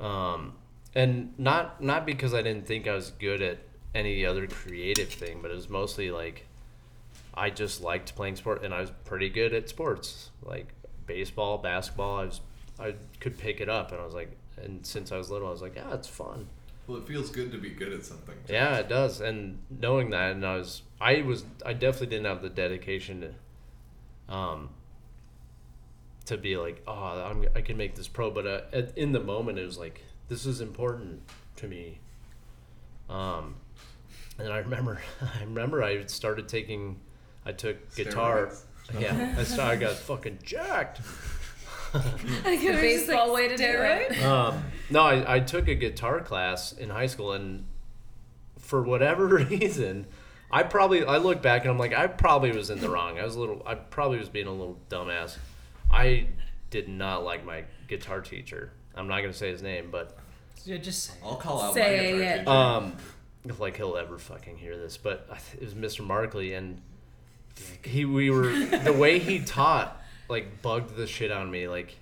um and not not because I didn't think I was good at any other creative thing, but it was mostly like I just liked playing sport and I was pretty good at sports. Like baseball, basketball, I was I could pick it up and I was like and since I was little I was like, yeah, it's fun. Well, it feels good to be good at something. too. Yeah, it does. And knowing that, and I was, I was, I definitely didn't have the dedication to, um, to be like, oh, I'm, I can make this pro. But uh, at, in the moment, it was like, this is important to me. Um, and I remember, I remember I started taking, I took guitar. Steroids? Yeah, I started, I got fucking jacked. The baseball way to do it. Um, no, I, I took a guitar class in high school, and for whatever reason, I probably I look back and I'm like I probably was in the wrong. I was a little I probably was being a little dumbass. I did not like my guitar teacher. I'm not gonna say his name, but Yeah, just say. I'll call out Say my guitar it. teacher. um, if like he'll ever fucking hear this, but it was Mr. Markley, and he we were the way he taught like bugged the shit on me, like,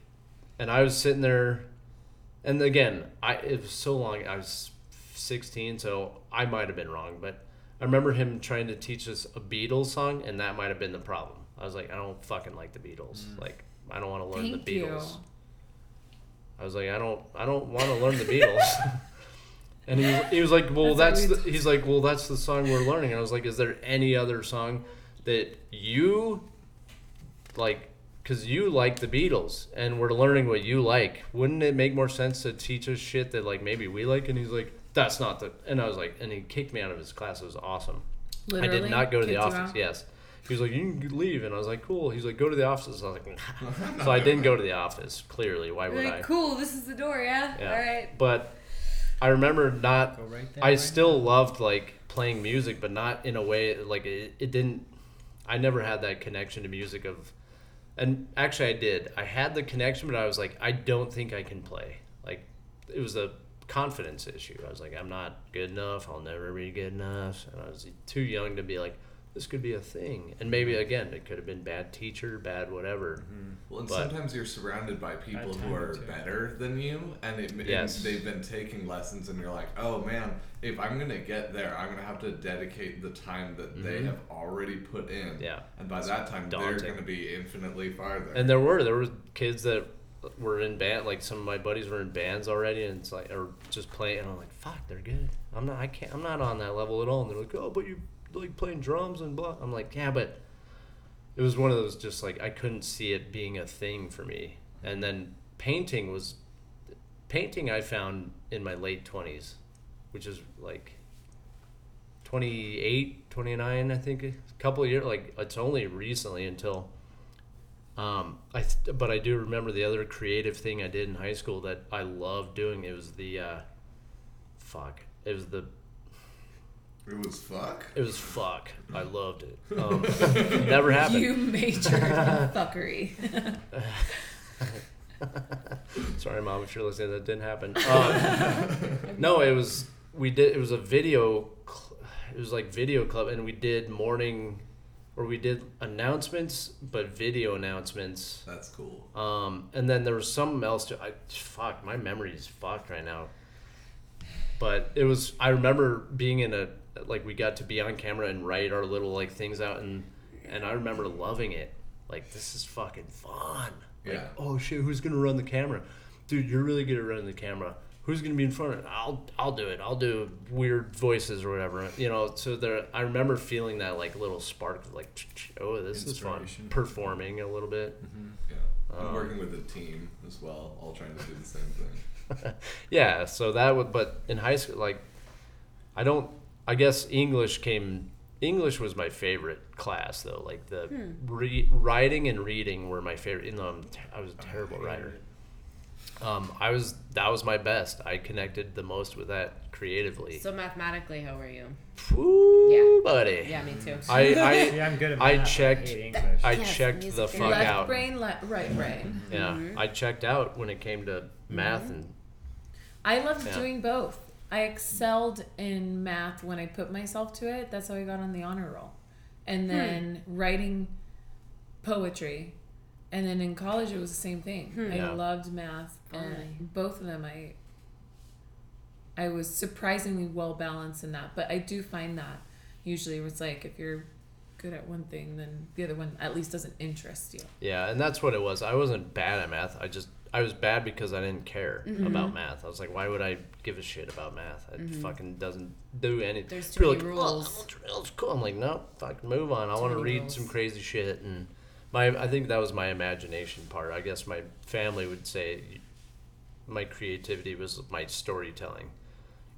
and I was sitting there, and again, I it was so long. I was 16, so I might have been wrong, but I remember him trying to teach us a Beatles song, and that might have been the problem. I was like, I don't fucking like the Beatles. Mm. Like, I don't want to learn Thank the you. Beatles. I was like, I don't, I don't want to learn the Beatles. and he, he was like, well, That's that's, the, he's like, well, that's the song we're learning. And I was like, is there any other song that you like? Because you like the Beatles, and we're learning what you like. Wouldn't it make more sense to teach us shit that like maybe we like? And he's like, that's not the. And I was like, and he kicked me out of his class. It was awesome. Literally, I did not go to the office. Yes. He was like, you can leave. And I was like, cool. He's like, go to the office. I was like, nah. so I didn't go to the office, clearly. Why would Like, I? cool, this is the door, yeah? Yeah. All right. But I remember not, Go right there. I right still now. loved like playing music, but not in a way, like it, it didn't, I never had that connection to music of, and actually I did. I had the connection, but I was like, I don't think I can play. Like, it was a confidence issue. I was like, I'm not good enough. I'll never be good enough. And I was too young to be like, this could be a thing. And maybe again, it could have been bad teacher, bad whatever. Well, and But- sometimes you're surrounded by people who are too. better than you, and, it, and they've been taking lessons, and you're like, oh man, if I'm gonna get there, I'm gonna have to dedicate the time that they Mhm. have already put in. Yeah. And by that time, daunting. they're gonna be infinitely farther. And there were there were kids that were in band, like some of my buddies were in bands already, and it's like or just playing. And I'm like, fuck, they're good. I'm not. I can't. I'm not on that level at all. And they're like, oh, but you like playing drums and blah. I'm like, yeah, but it was one of those just like I couldn't see it being a thing for me. And then painting was painting. I found in my late twenties, which is like 28, 29, I think, a couple years. Like it's only recently until. Um, I th- but I do remember the other creative thing I did in high school that I loved doing. It was the, uh, fuck. It was the it was fuck. it was fuck. I loved it. Um, never happened. You majored in fuckery. Sorry, mom, if you're listening, that didn't happen. Um, no, it was we did. It was a video. Cl- it was like video club, and we did morning, or we did announcements, but video announcements. That's cool. Um, and then there was something else. To, I fuck, my memory is fucked right now. But it was. I remember being in a like we got to be on camera and write our little like things out, and and I remember loving it. Like this is fucking fun. Like Yeah. oh shit, who's gonna run the camera? Dude, you're really good at running the camera. Who's gonna be in front of it? I'll I'll do it. I'll do weird voices or whatever. You know. So there, I remember feeling that like little spark of like, oh, this is fun. Performing a little bit. Yeah. I'm Um, working with a team as well, all trying to do the same thing. yeah so that would but in high school like i don't i guess english came english was my favorite class though like the hmm. re- writing and reading were my favorite even though I'm t- i was a terrible writer um, i was that was my best i connected the most with that creatively So mathematically, how were you? Woo, Yeah. buddy Yeah, me too. I, I See, I'm good at I checked- hate English. I Yes, checked the theory. fuck Left out. brain, le- right brain. Yeah, mm-hmm. I checked out when it came to math mm-hmm. and I loved Yeah. doing both. I excelled in math when I put myself to it. That's how I got on the honor roll. And then writing poetry. And then in college it was the same thing. I Yeah. loved math Only. and both of them I I was surprisingly well balanced in that. But I do find that usually it's like if you're good at one thing then the other one at least doesn't interest you. Yeah, and that's what it was. I wasn't bad at math. I just I was bad because I didn't care Mm-hmm. about math. I was like, why would I give a shit about math? It mm-hmm. fucking doesn't do anything. There's too many like, "Oh, rules." that was cool. I'm like, no, Fuck, move on. I want to read rules. some crazy shit and my I think that was my imagination part. I guess my family would say my creativity was my storytelling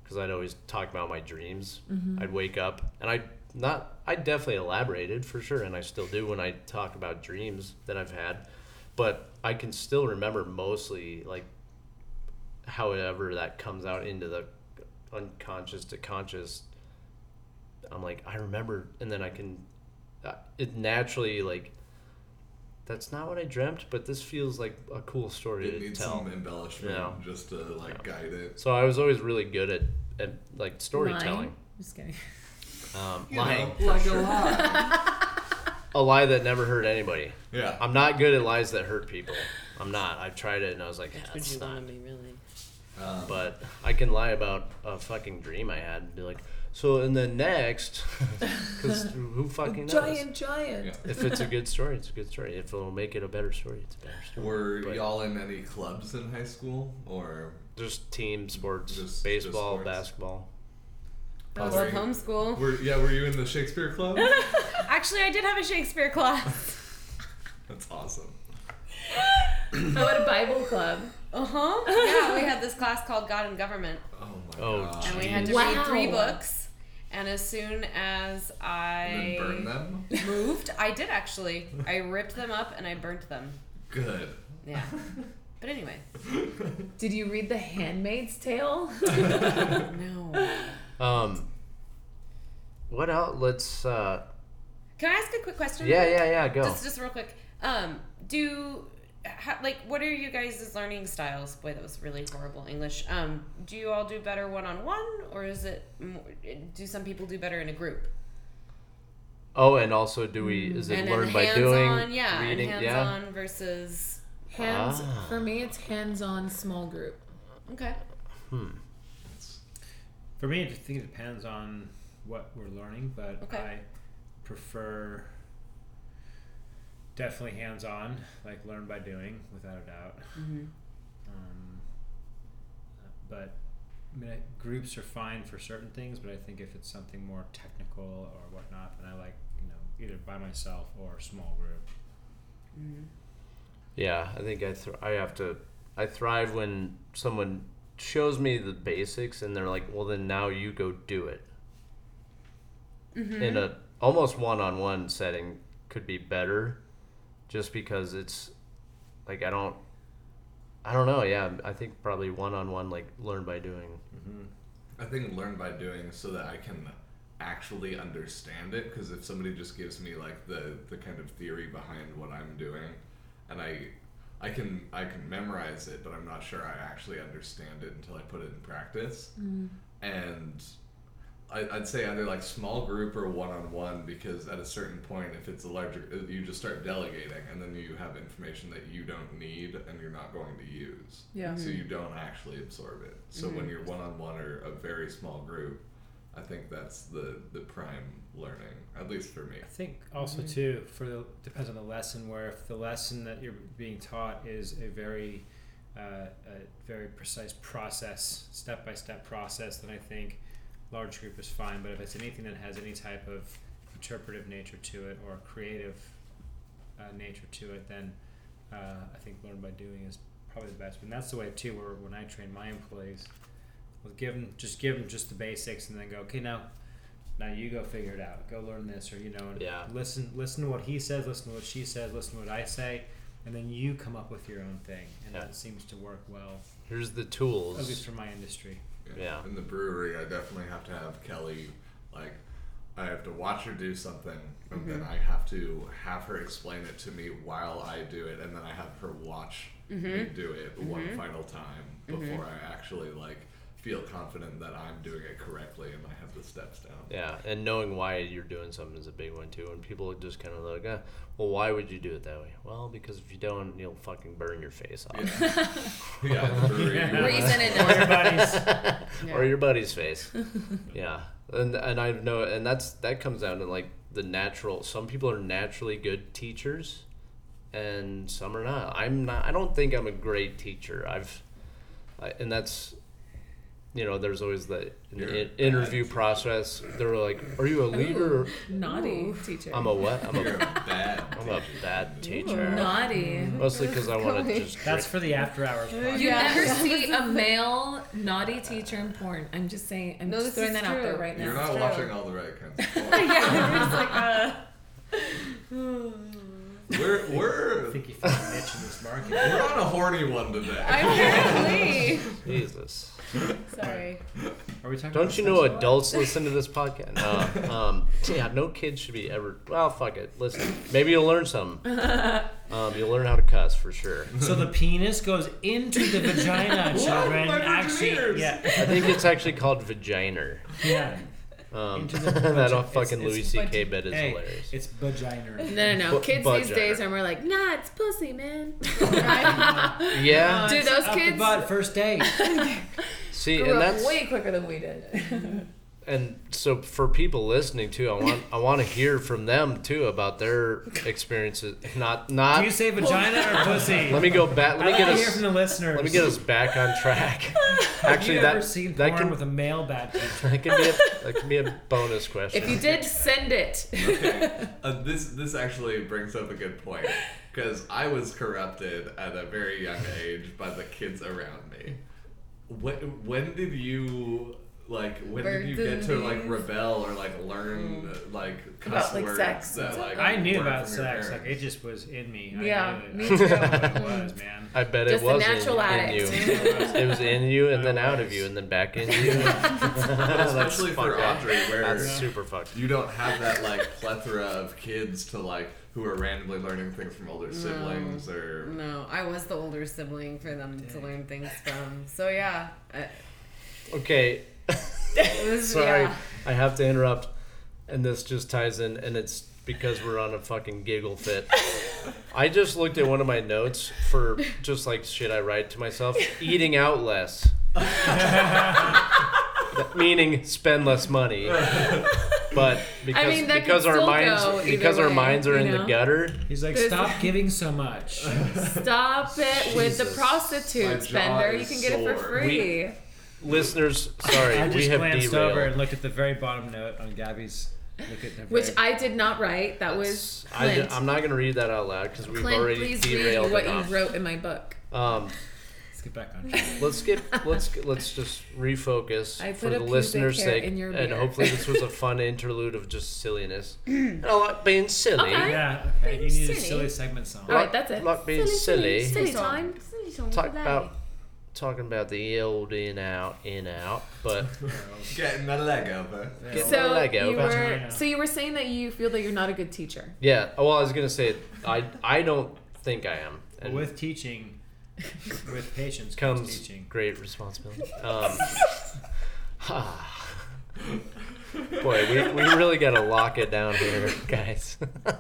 because I'd always talk about my dreams. Mm-hmm. I'd wake up and I not I definitely elaborated for sure, and I still do when I talk about dreams that I've had, but I can still remember mostly like however that comes out into the unconscious to conscious. I'm like I remember, and then I can uh, it naturally like. That's not what I dreamt, but this feels like a cool story It to needs tell. some embellishment Yeah. just to like guide it. So I was always really good at, at like storytelling. Lying. Just kidding. Um, You lying. know, like a lot. A lie that never hurt anybody. Yeah. I'm not good at lies that hurt people. I'm not. I've tried it and I was like, Would that's not. want to really? Um, But I can lie about a fucking dream I had and be like, So and then next, because who fucking knows? giant, giant. Yeah. If it's a good story, it's a good story. If it'll make it a better story, it's a better story. Were But y'all in any clubs in high school, or just team sports, Just- baseball, just sports. basketball. I love homeschool. were yeah? Were you in the Shakespeare club? Actually, I did have a Shakespeare class. That's awesome. How about a Bible club? Uh huh. Yeah, we had this class called God and Government, Oh my Oh, god. and we had to Wow. read three books. And as soon as I then burn them. moved, I did actually. I ripped them up and I burnt them. Good. Yeah. But anyway, Did you read The Handmaid's Tale? no. Um, what else? Let's. uh Can I ask a quick question? Yeah, yeah, yeah. Go. Just, just real quick. Um, do ha, like what are you guys' learning styles? Boy, that was really horrible English. Um, do you all do better one on one, or is it? More, do some people do better in a group? Oh, and also, do we? Is it and learned by doing, on, yeah, reading? and hands yeah. on versus Hands Ah. for me, it's hands-on small group. okay. Hmm. For me, I think it depends on what we're learning, but Okay. I prefer definitely hands-on, like learn by doing, without a doubt. Mm-hmm. Um, uh, but I mean, groups are fine for certain things, but I think if it's something more technical or whatnot, then I like you know either by myself or a small group. Mm-hmm. Yeah, I think I th- I have to. I thrive when someone shows me the basics and they're like, "Well, then now you go do it." Mm-hmm. In a almost one-on-one setting could be better, just because it's like I don't. I don't know. Yeah, I think probably one-on-one, like learn by doing. Mm-hmm. I think learn by doing so that I can actually understand it. Because if somebody just gives me like the the kind of theory behind what I'm doing, and I I can I can memorize it, but I'm not sure I actually understand it until I put it in practice. And I, I'd say either like small group or one on one because at a certain point, if it's a larger, uh, you just start delegating, and then you have information that you don't need and you're not going to use. Yeah. So you don't actually absorb it. So when you're one on one or a very small group, I think that's the the prime learning, at least for me. I think also too for the depends on the lesson. Where if the lesson that you're being taught is a very uh, a very precise process, step by step process, then I think large group is fine. But if it's anything that has any type of interpretive nature to it or creative uh, nature to it, then uh, I think learn by doing is probably the best. And that's the way too. Where when I train my employees, we'll give them just give them just the basics, and then go, okay, now now you go figure it out. Go learn this, or you know, and Yeah. listen listen to what he says, listen to what she says, listen to what I say, and then you come up with your own thing, and Yeah. that seems to work well, Here's the tools. at least for my industry. Yeah. In the brewery, I definitely have to have Kelly, like, I have to watch her do something, and then mm-hmm. I have to have her explain it to me while I do it, and then I have her watch me mm-hmm. do it one mm-hmm. final time before I actually like feel confident that I'm doing it correctly and I have the steps down. Yeah, and knowing why you're doing something is a big one too. And people just kind of like, eh, well, why would you do it that way? Well, because if you don't, you'll fucking burn your face off. Yeah, yeah the brewery. Yeah. Reason and Or your buddies. or your buddy's face. yeah, and and I know, and that's that comes down to like the natural. Some people are naturally good teachers, and some are not. I'm not. I don't think I'm a great teacher. I've, I, and that's, you know, there's always the in the in- interview teacher. process. They're like, "Are you a leader?" or Naughty teacher. I'm a what? I'm You're a a bad. I'm a bad teacher. naughty. Mostly because I want to going? just. That's for the after hours. podcast. You Yeah. never see a male naughty teacher in porn. I'm just saying. I'm No, just throwing is that out there true. right You're now. not true. watching all the right kinds of porn. yeah, it's like, uh, We're we're I think you found a niche in this market. we're on a horny one today. apparently. Jesus. Sorry. Are we talking? Don't about you know sex? adults listen to this podcast? No. Um, yeah, no kids should be ever. Well, fuck it. Listen, maybe you'll learn something. Um, you'll learn how to cuss for sure. So the penis goes into the vagina, children. My Actually, ears. yeah, I think it's actually called vagina. yeah. Um, Into the that vagi- fucking it's- Louis it's C.K. vag- bit is hey, hilarious. It's vagina. No, no, no. Bu- kids butt these days are more like, nah, it's pussy, man. Yeah. Dude, It's those up the kids butt, first date. See, grew and up that's way quicker than we did. And so for people listening too, I want I want to hear from them too about their experiences. Not not. Do not. you say vagina or pussy? Let me go back. Let me like get to hear from the us. listeners. Let me get us back on track. Have Actually, you that ever seen that porn can with a male bad that can be a that can be a bonus question. If you did, send it. Okay. Uh, this this actually brings up a good point because I was corrupted at a very young age by the kids around me. When when did you like when did you get to like rebel or like learn mm-hmm. like About, like, words sex that like I knew about from your sex. Like it just was in me. Yeah, I knew me it. too. I knew what it was, man. I bet Just it a was natural in, in addict. you. it was in you and then out of you and then back in you. But especially for fucked. Audrey, where That's super fucked. you don't have that like plethora of kids to like who are randomly learning things from older siblings or No, I was the older sibling for them to learn things from. So yeah, I- Okay, it was sorry, yeah. I have to interrupt, and this just ties in, and it's because we're on a fucking giggle fit. I just looked at one of my notes for just like shit I write to myself: eating out less, meaning spend less money. But because mean, that because our minds go either because our minds are you in the gutter. He's like, stop giving so much. Stop it with the Jesus. prostitutes, Bender. You can get it for sore. free. Listeners, sorry, I we just have glanced derailed. over and looked at the very bottom note on Gabby's. Look at the Which very, I did not write. That was I, Clint. am not going to read that out loud because we've Clint, already please derailed read what enough. you wrote in my book. Um, Let's get back on track. let's get let's get- let's just refocus I for a the listeners' sake, in your and hopefully this was a fun interlude of just silliness. and I like being silly. Okay. Yeah, okay. You need a Silly. silly segment song. All right, that's it. Like being silly. Silly time. Silly time Talk about talking about the old in out in out, but getting a leg over. Get So my leg you over. were so you were saying that you feel that you're not a good teacher. yeah. Well, I was gonna say I I don't think I am, and with teaching, with patience comes comes teaching. great responsibility. Um, boy, we, we really got to lock it down here, guys.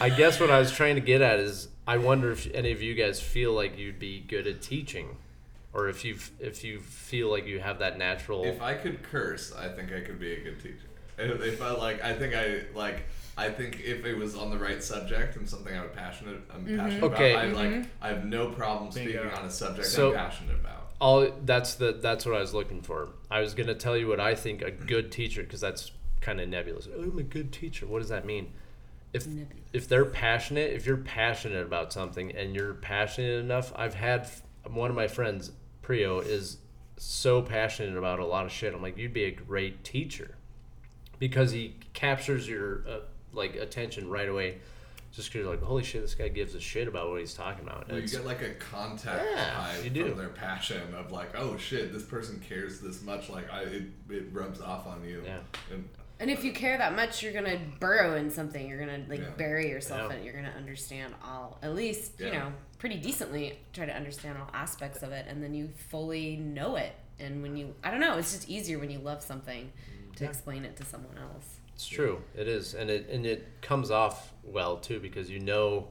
I guess what I was trying to get at is I wonder if any of you guys feel like you'd be good at teaching, or if you if you feel like you have that natural. If I could curse, I think I could be a good teacher. If if I like, I think I like. I think if it was on the right subject and something I'm passionate, I'm mm-hmm. passionate Okay. about. I like. Mm-hmm. I have no problem Bingo. speaking on a subject So- I'm passionate about. all that's the that's what I was looking for. I was gonna tell you what I think a good teacher because that's kind of nebulous. Oh, I'm a good teacher. What does that mean? If if they're passionate, if you're passionate about something and you're passionate enough, I've had one of my friends, Prio, is so passionate about a lot of shit. I'm like, you'd be a great teacher because he captures your uh, like attention right away. Just because you're like, holy shit, this guy gives a shit about what he's talking about. Well, you get like a contact Yeah, high you do. from their passion of like, oh shit, this person cares this much. Like, I it, it rubs off on you. Yeah. And, And if you care that much, you're gonna burrow in something. You're gonna like Yeah. bury yourself Yeah. in it. You're gonna understand all, at least you know, pretty decently. Try to understand all aspects of it, and then you fully know it. And when you, I don't know, it's just easier when you love something to Yeah. explain it to someone else. It's true. It is, and it and it comes off well too because you know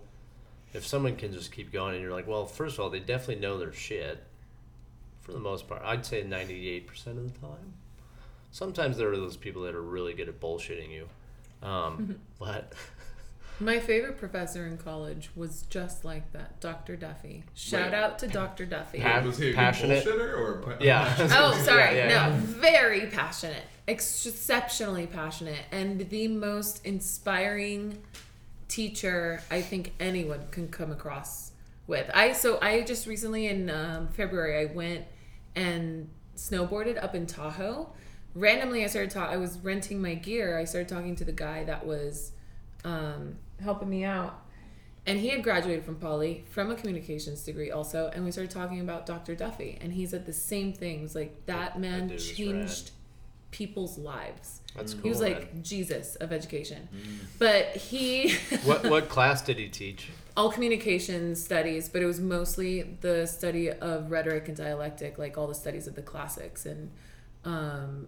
if someone can just keep going, and you're like, well, first of all, they definitely know their shit. For the most part, I'd say 98 percent of the time. Sometimes there are those people that are really good at bullshitting you, um, but My favorite professor in college was just like that, Dr. Duffy. Shout Wait. out to Dr. Duffy. Pa- was he a passionate. bullshitter or? pa- yeah. Oh, sorry. Yeah, yeah. No, very passionate, exceptionally passionate, and the most inspiring teacher I think anyone can come across with. I so I just recently in um, February I went and snowboarded up in Tahoe. Randomly, I started talking. I was renting my gear. I started talking to the guy that was um, helping me out. And he had graduated from Poly from a communications degree also, and we started talking about Dr. Duffy, and he said the same things. Like that man dude is changed people's lives. That's cool. he was like man. Jesus of education. But he what what class did he teach? all communication studies, but it was mostly the study of rhetoric and dialectic, like all the studies of the classics and um,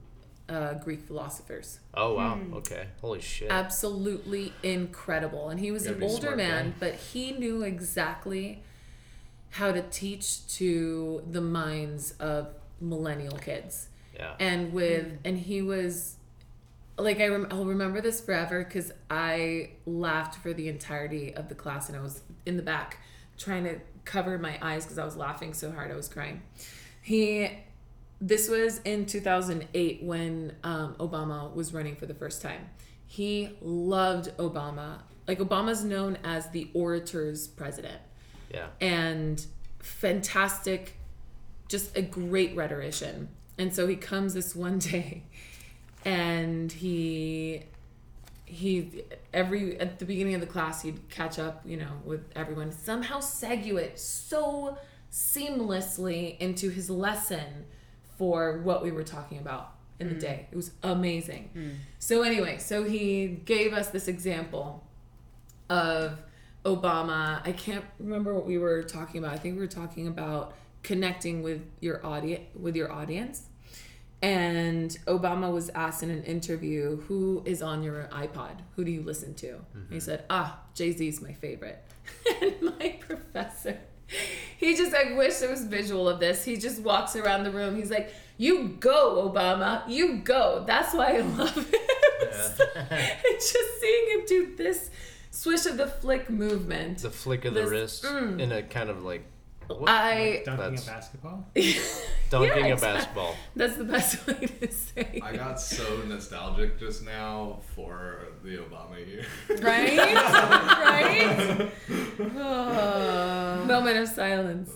uh, Greek philosophers. Oh wow. Okay. Holy shit. Absolutely incredible. And he was an older smart man, guy. but he knew exactly how to teach to the minds of millennial kids. Yeah. and with and he was like I rem- I'll remember this forever because I laughed for the entirety of the class and I was in the back trying to cover my eyes because I was laughing so hard I was crying. He this was in 2008 when um, Obama was running for the first time. He loved Obama. Like Obama's known as the orator's president Yeah. and fantastic, just a great rhetorician. And so he comes this one day and he he every at the beginning of the class he'd catch up, you know, with everyone, somehow segue it so seamlessly into his lesson for what we were talking about in the mm. day. It was amazing. Mm. So anyway, so he gave us this example of Obama. I can't remember what we were talking about. I think we were talking about connecting with your audience with your audience. And Obama was asked in an interview, "Who is on your iPod? Who do you listen to?" And he mm-hmm. said, "Ah, Jay Z is my favorite." and my professor, he just I wish there was visual of this. He just walks around the room. He's like, "You go, Obama. You go." That's why I love him. it's just seeing him do this swish of the flick movement. The flick of the wrist mm. in a kind of like what? I Dunking That's- a basketball. dunking Yeah, a exactly. basketball. That's the best way to say. I got so nostalgic just now for the Obama year. Right? right? Oh. Moment of silence.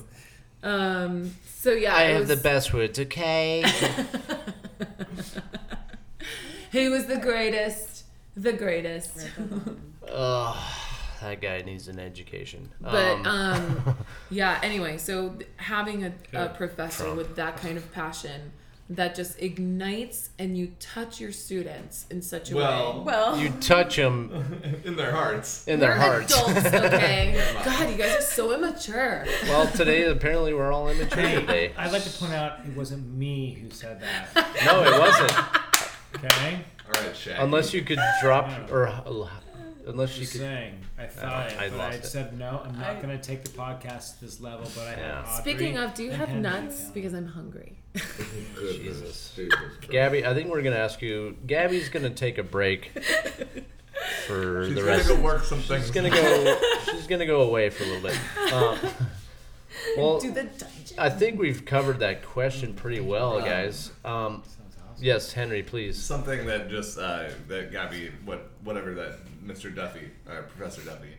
Um. So yeah, I it have the was- best words, okay? He was the greatest. The greatest. Ugh, that guy needs an education. But Um, um, yeah. Anyway, so having a, a professor Trump. with that kind of passion that just ignites and you touch your students in such a Well, way. Well, you touch them in their hearts. in their We're hearts. adults, okay? God, you guys are so immature. well, today apparently we're all immature today. I'd like to point out it wasn't me who said that. No, it wasn't. Okay, All right, Shaq. Unless you could drop or unless you just could. saying. I thought I it, but lost I it. said no. I'm not I- going to take the podcast to this level. But I Yeah. have Audrey Speaking of, do you and have Henry nuts? down. Because I'm hungry. Jesus. Jesus. Gabby, I think we're gonna ask you. Gabby's gonna take a break for She's the gonna rest. go work some things. She's gonna go. She's gonna go away for a little bit. Um, well, Do the dungeon. I think we've covered that question pretty well, Um, guys. Um, Sounds awesome. yes, Henry, please. Something that just uh, that Gabby, what whatever that Mr. Duffy, uh, Professor Duffy,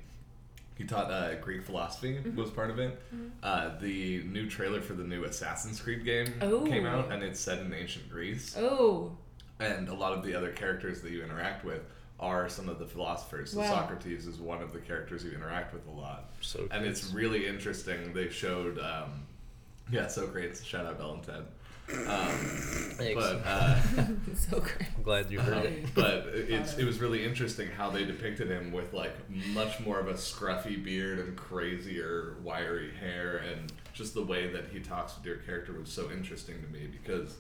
he taught uh, Greek philosophy was part of it. Uh, the new trailer for the new Assassin's Creed game came Oh. out, and it's set in ancient Greece. Oh, and a lot of the other characters that you interact with are some of the philosophers. So Wow. Socrates is one of the characters you interact with a lot, So and it's really interesting. They showed, um, yeah, Socrates. Shout out Bill and Ted. Um, but uh, so great. I'm glad you heard um, it. but it's it was really interesting how they depicted him with like much more of a scruffy beard and crazier wiry hair and just the way that he talks with your character was so interesting to me because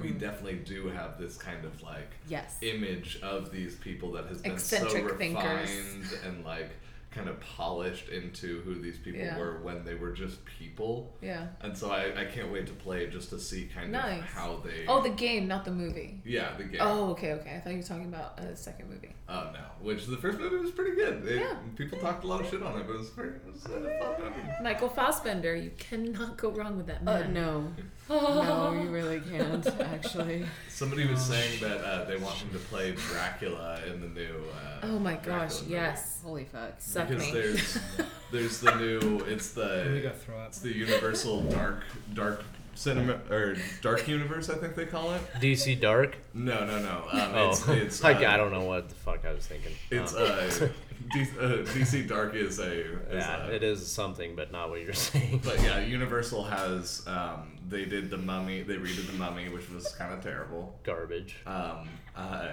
we definitely do have this kind of like yes. image of these people that has been Eccentric so thinkers. refined and like kind of polished into who these people Yeah. were when they were just people. Yeah. And so I, I can't wait to play just to see kind Nice. of how they Oh, the game, not the movie. yeah the game. Oh, okay, okay. I thought you were talking about a second movie. Oh no! Which the first movie was pretty good. It, Yeah. People talked a lot of shit on it, but it was pretty. It was a fun movie. Michael Fassbender, you cannot go wrong with that Uh, man. no. No, you really can't, actually. Somebody was saying that uh, they want him to play Dracula in the new. Uh, Oh my Dracula gosh, movie. yes. Holy fuck. Suck Because me. there's there's the new. It's the throw up. it's the Universal Dark Dark Cinema or Dark Universe, I think they call it. DC Dark. No, no, no. Um, Oh, it's, it's uh, I don't know what the fuck I was thinking. It's Um, uh, D, uh, DC Dark is a is yeah, a, it is something, but not what you're saying. But yeah, Universal has um, they did the Mummy. They redid the Mummy, which was kind of terrible. Garbage. Um, uh,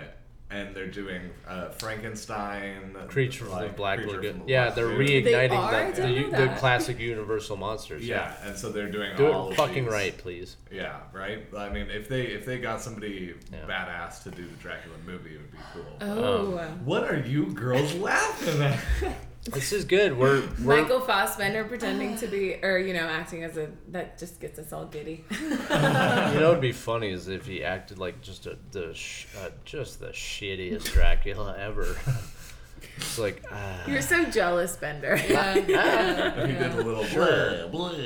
and they're doing uh, Frankenstein, Creature from the like, Black Creature Lagoon. from the Yeah, Black they're Lagoon. They reigniting are? I the, the, didn't know the that. classic Universal monsters. Yeah, and so they're doing Do all it of fucking these- right, please. Yeah, right. I mean, if they if they got somebody Yeah. badass to do the Dracula movie, it would be cool. Oh. What are you girls laughing at? This is good. We're, we're Michael Fassbender pretending to be, or you know, acting as a that just gets us all giddy. you know what'd be funny is if he acted like just a the sh- uh, just the shittiest Dracula ever. it's like ah, You're so jealous, Bender. ah, He did a little Sure. blah, blah.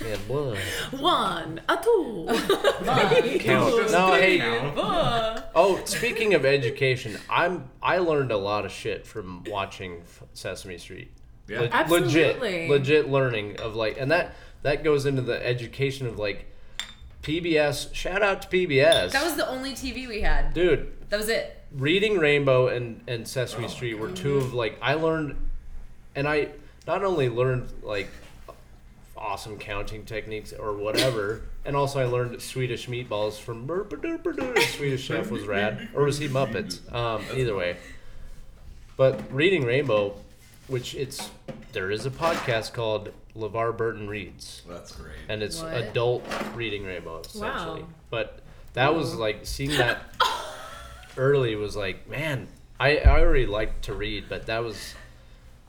man, blood. One, a two, Count. Just No, didn't hey. four. Oh, speaking of education, I'm I learned a lot of shit from watching Sesame Street. Yeah. Le- Absolutely. legit, legit learning of like, and that that goes into the education of like PBS. Shout out to PBS, That was the only TV we had. dude. That was it. Reading Rainbow and and Sesame Oh, Street were two of like I learned, and I not only learned like awesome counting techniques or whatever, and also I learned Swedish meatballs from Burpa Swedish Chef was rad, or was he Muppets? Um, either way, but Reading Rainbow, which it's there is a podcast called LeVar Burton Reads That's great. and it's What? adult reading rainbow essentially. Wow. But that was like seeing that early was like, man, I, I already liked to read, but that was,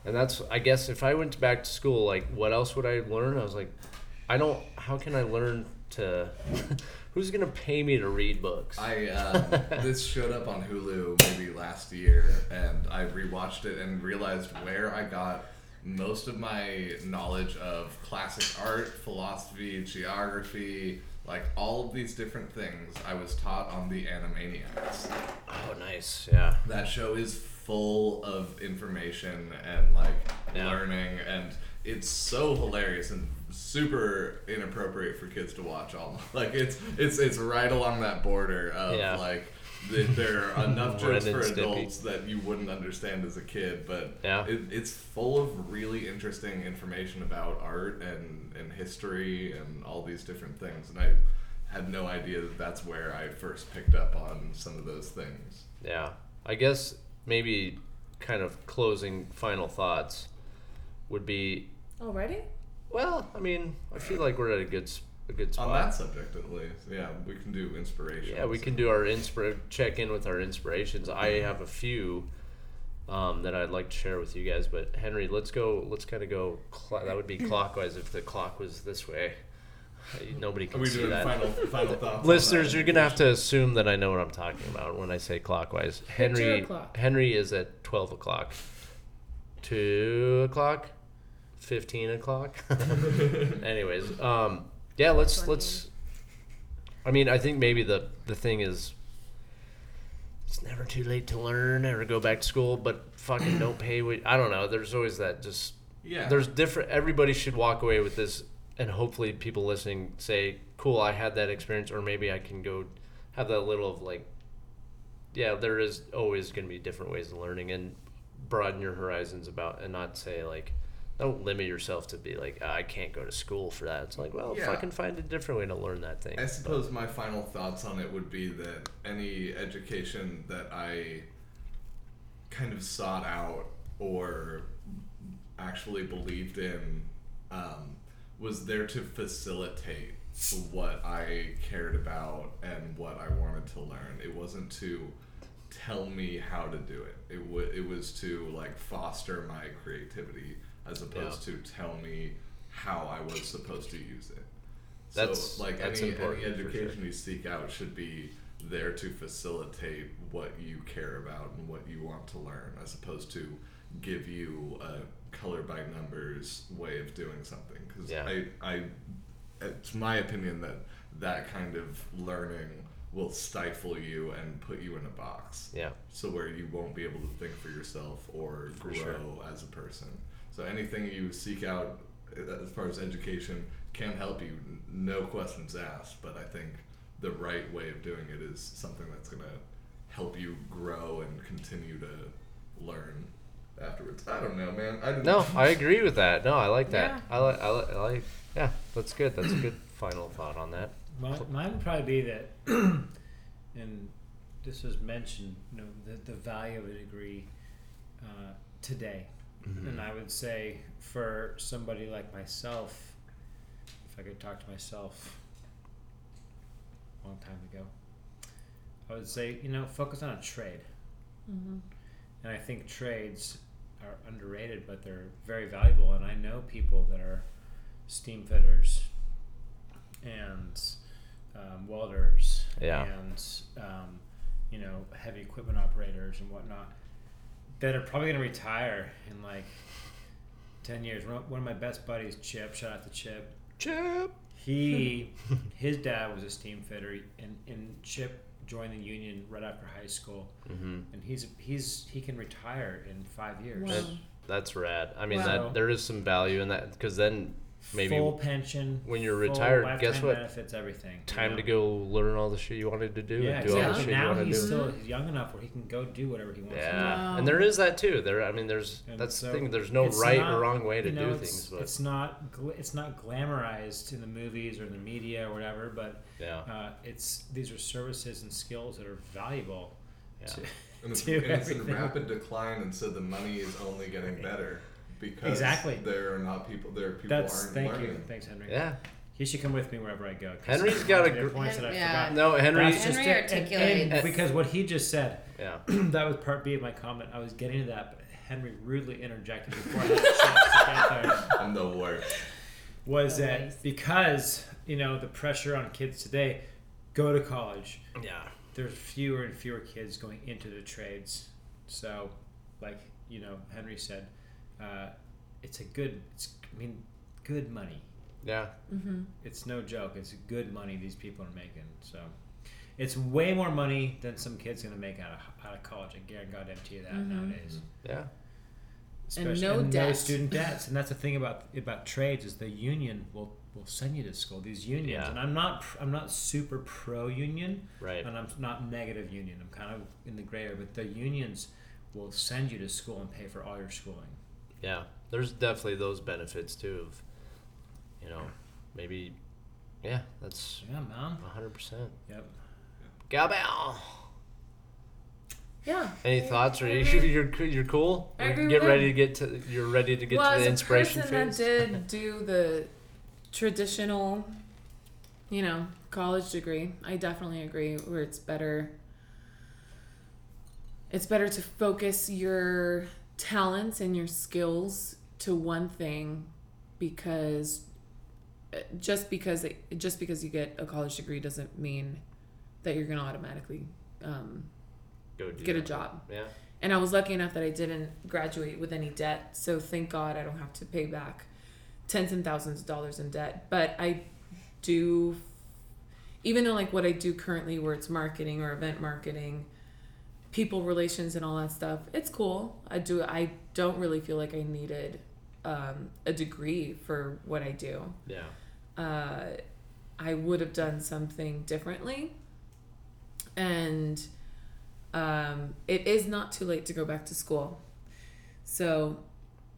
and that's I guess if I went back to school, like what else would I learn? I was like, I don't. How can I learn to? who's gonna pay me to read books? I um, this showed up on Hulu maybe last year, and I rewatched it and realized where I got most of my knowledge of classic art, philosophy, geography, like all of these different things. I was taught on the Animaniacs. oh, nice. Yeah. That show is full of information and like Yeah. learning, and it's so hilarious and super inappropriate for kids to watch. All like it's it's it's right along that border of Yeah. like there are enough jokes for adults that you wouldn't understand as a kid, but Yeah. it, it's full of really interesting information about art and and history and all these different things, and I had no idea that that's where I first picked up on some of those things. Yeah. I guess maybe kind of closing final thoughts would be Already? well, I mean, I feel like we're at a good s- a good spot. On that subject, at least, yeah, we can do inspiration. Yeah, we can do our inspira- check in with our inspirations. I have a few um, that I'd like to share with you guys, but Henry, let's go. Let's kind of go. Cl- that would be clockwise if the clock was this way. Uh, Nobody Are can we see doing that. final final thoughts? Listeners, that? you're gonna have to assume that I know what I'm talking about when I say clockwise. Henry. Henry is at twelve o'clock, two o'clock, fifteen o'clock. Anyways, um, yeah, let's let's. I mean, I think maybe the the thing is, it's never too late to learn or go back to school, but fucking don't pay. What, I don't know. There's always that just Yeah. there's different everybody should walk away with this and hopefully people listening say cool i had that experience or maybe i can go have that little of like yeah there is always going to be different ways of learning and broaden your horizons about and not say like don't limit yourself to be like "Ah, i can't go to school for that it's like well Yeah. fucking find a different way to learn that thing I suppose my final thoughts on it would be that any education that I kind of sought out or actually believed in um, was there to facilitate what I cared about and what I wanted to learn. It wasn't to tell me how to do it. It w- it was to like foster my creativity as opposed to tell me how I was supposed to use it. That's- so like that's any, any for education you seek out should be there to facilitate what you care about and what you want to learn as opposed to give you a color by numbers way of doing something because Yeah. I, I it's my opinion that that kind of learning will stifle you and put you in a box yeah so where you won't be able to think for yourself or grow sure. as a person. So anything you seek out uh, as far as education can help you, no questions asked. But I think the right way of doing it is something that's going to help you grow and continue to learn afterwards. I don't know, man. I no i agree with that no i like that Yeah. i like i like, I like yeah that's good that's a good final thought on that Mine, mine would probably be that, and this was mentioned, you know, the, the value of a degree uh, today. And I would say for somebody like myself, if I could talk to myself a long time ago, I would say, you know, focus on a trade. Mm-hmm. And I think trades are underrated, but they're very valuable. And I know people that are steam fitters and um, welders Yeah. and um, you know heavy equipment operators and whatnot that are probably going to retire in like 10 years. One of- my best buddies, Chip, shout out to Chip. Chip. He, his dad was a steam fitter, and, and Chip joined the union right after high school, Mm-hmm. and he's he's he can retire in five years. Wow. That, that's rad. I mean, Wow. that there is some value in that because then maybe full pension. when you're full retired, guess what? Benefits everything. you time know? to go learn all the shit you wanted to do Yeah, and do all the exactly. shit you Now want to he's do. still he's young enough where he can go do whatever he wants. Yeah, Wow. and there is that too. There, I mean, there's And that's so the thing. There's no right not- or wrong way to you know, do things, but it's not gl- it's not glamorized in the movies or in the media or whatever. But yeah, uh, it's these are services and skills that are valuable. yeah. To, And it's, and it's in rapid decline, and so the money is only getting better because Exactly. there are not people. There are people that's aren't thank learning. you, thanks Henry. yeah. He should come with me wherever I go. 'cause Henry's got a there are gr- points that I Yeah. forgot. No, Henry. That's just Henry it. And- and because what he just said, Yeah, that was part B of my comment. I was getting to that, but Henry rudely interjected before I had a chance to get there. I'm the worst. Was Oh, that nice. because you know the pressure on kids today? Go to college. yeah, There's fewer and fewer kids going into the trades. So, like you know, Henry said, uh, it's a good. It's I mean, good money. yeah. Mm-hmm. It's no joke. It's good money these people are making. So, it's way more money than some kids gonna make out of out of college. I guarantee you that Mhm. nowadays. Yeah, Especially no and debt. student debts, and that's the thing about about trades is the union will will send you to school. These unions, Yeah. and I'm not I'm not super pro union, right. and I'm not negative union. I'm kind of in the gray area, but the unions will send you to school and pay for all your schooling. Yeah, there's definitely those benefits too. Of, you know, maybe. Yeah, that's Yeah, man. hundred percent. Yep. Gabel. Yeah. Any thoughts? Or I you, agree. you're you're cool. I You agree get ready to get to. You're ready to get well, to as the a inspiration person phase. that did do the traditional, you know, college degree, I definitely agree. Where it's better. It's better to focus your talents and your skills to one thing, because just because it, just because you get a college degree doesn't mean that you're gonna automatically um, get a job. Yeah. And I was lucky enough that I didn't graduate with any debt. So thank God I don't have to pay back tens and thousands of dollars in debt. But I do, even though like what I do currently, where it's marketing or event marketing, people relations and all that stuff, it's cool. I do. I don't really feel like I needed um, a degree for what I do. Yeah. Uh, I would have done something differently. And um, it is not too late to go back to school. So,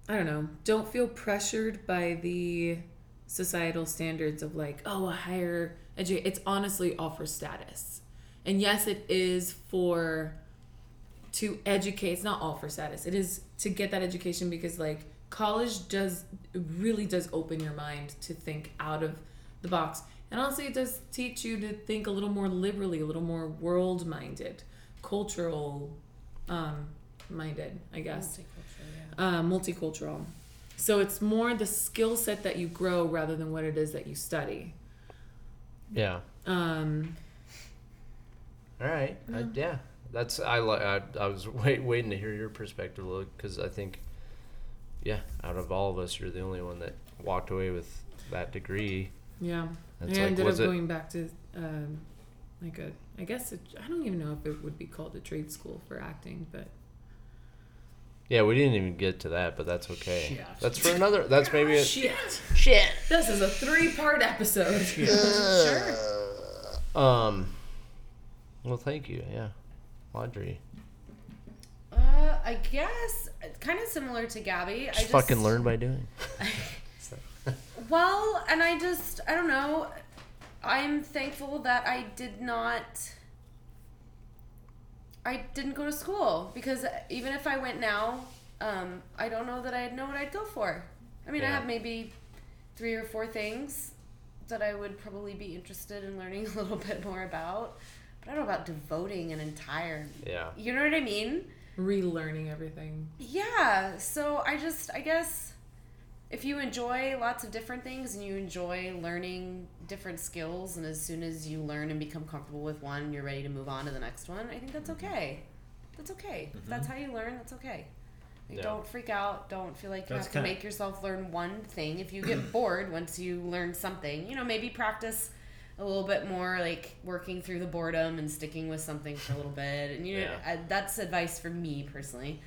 I don't know. Don't feel pressured by the societal standards of like, oh, a higher education. It's honestly all for status. And yes, it is for to educate. It's not all for status. It is to get that education because like college does really does open your mind to think out of the box. And honestly, it does teach you to think a little more liberally, a little more world minded, cultural um, minded, I guess Multicultural, yeah. uh, multicultural. So it's more the skill set that you grow rather than what it is that you study. Yeah. Um, All right. I, yeah. That's I like. I, I was wait, waiting to hear your perspective, look, because I think, yeah, out of all of us, you're the only one that walked away with that degree. yeah, That's I like, ended up it? going back to um, like a. I guess it, I don't even know if it would be called a trade school for acting, but Yeah, we didn't even get to that, but that's okay. Shit. That's for another. That's maybe a shit. shit. This is a three-part episode. Sure. Um. Well, thank you. Yeah, Audrey. Uh, I guess kind of similar to Gabby. I Just just fucking learn by doing. Well, and I just I don't know. I'm thankful that I did not. I didn't go to school because even if I went now, um, I don't know that I'd know what I'd go for. I mean, I have maybe three or four things that I would probably be interested in learning a little bit more about, but I don't know about devoting an entire. Yeah. You know what I mean? relearning everything. Yeah. So I just, I guess, if you enjoy lots of different things and you enjoy learning different skills, and as soon as you learn and become comfortable with one, you're ready to move on to the next one. I think that's mm-hmm. okay. That's okay. If mm-hmm. that's how you learn. That's okay. Like, Yeah. Don't freak out. Don't feel like you That's have to kinda- make yourself learn one thing. If you get bored once you learn something, you know, maybe practice a little bit more, like working through the boredom and sticking with something for a little bit. And you know, Yeah. I, that's advice for me personally.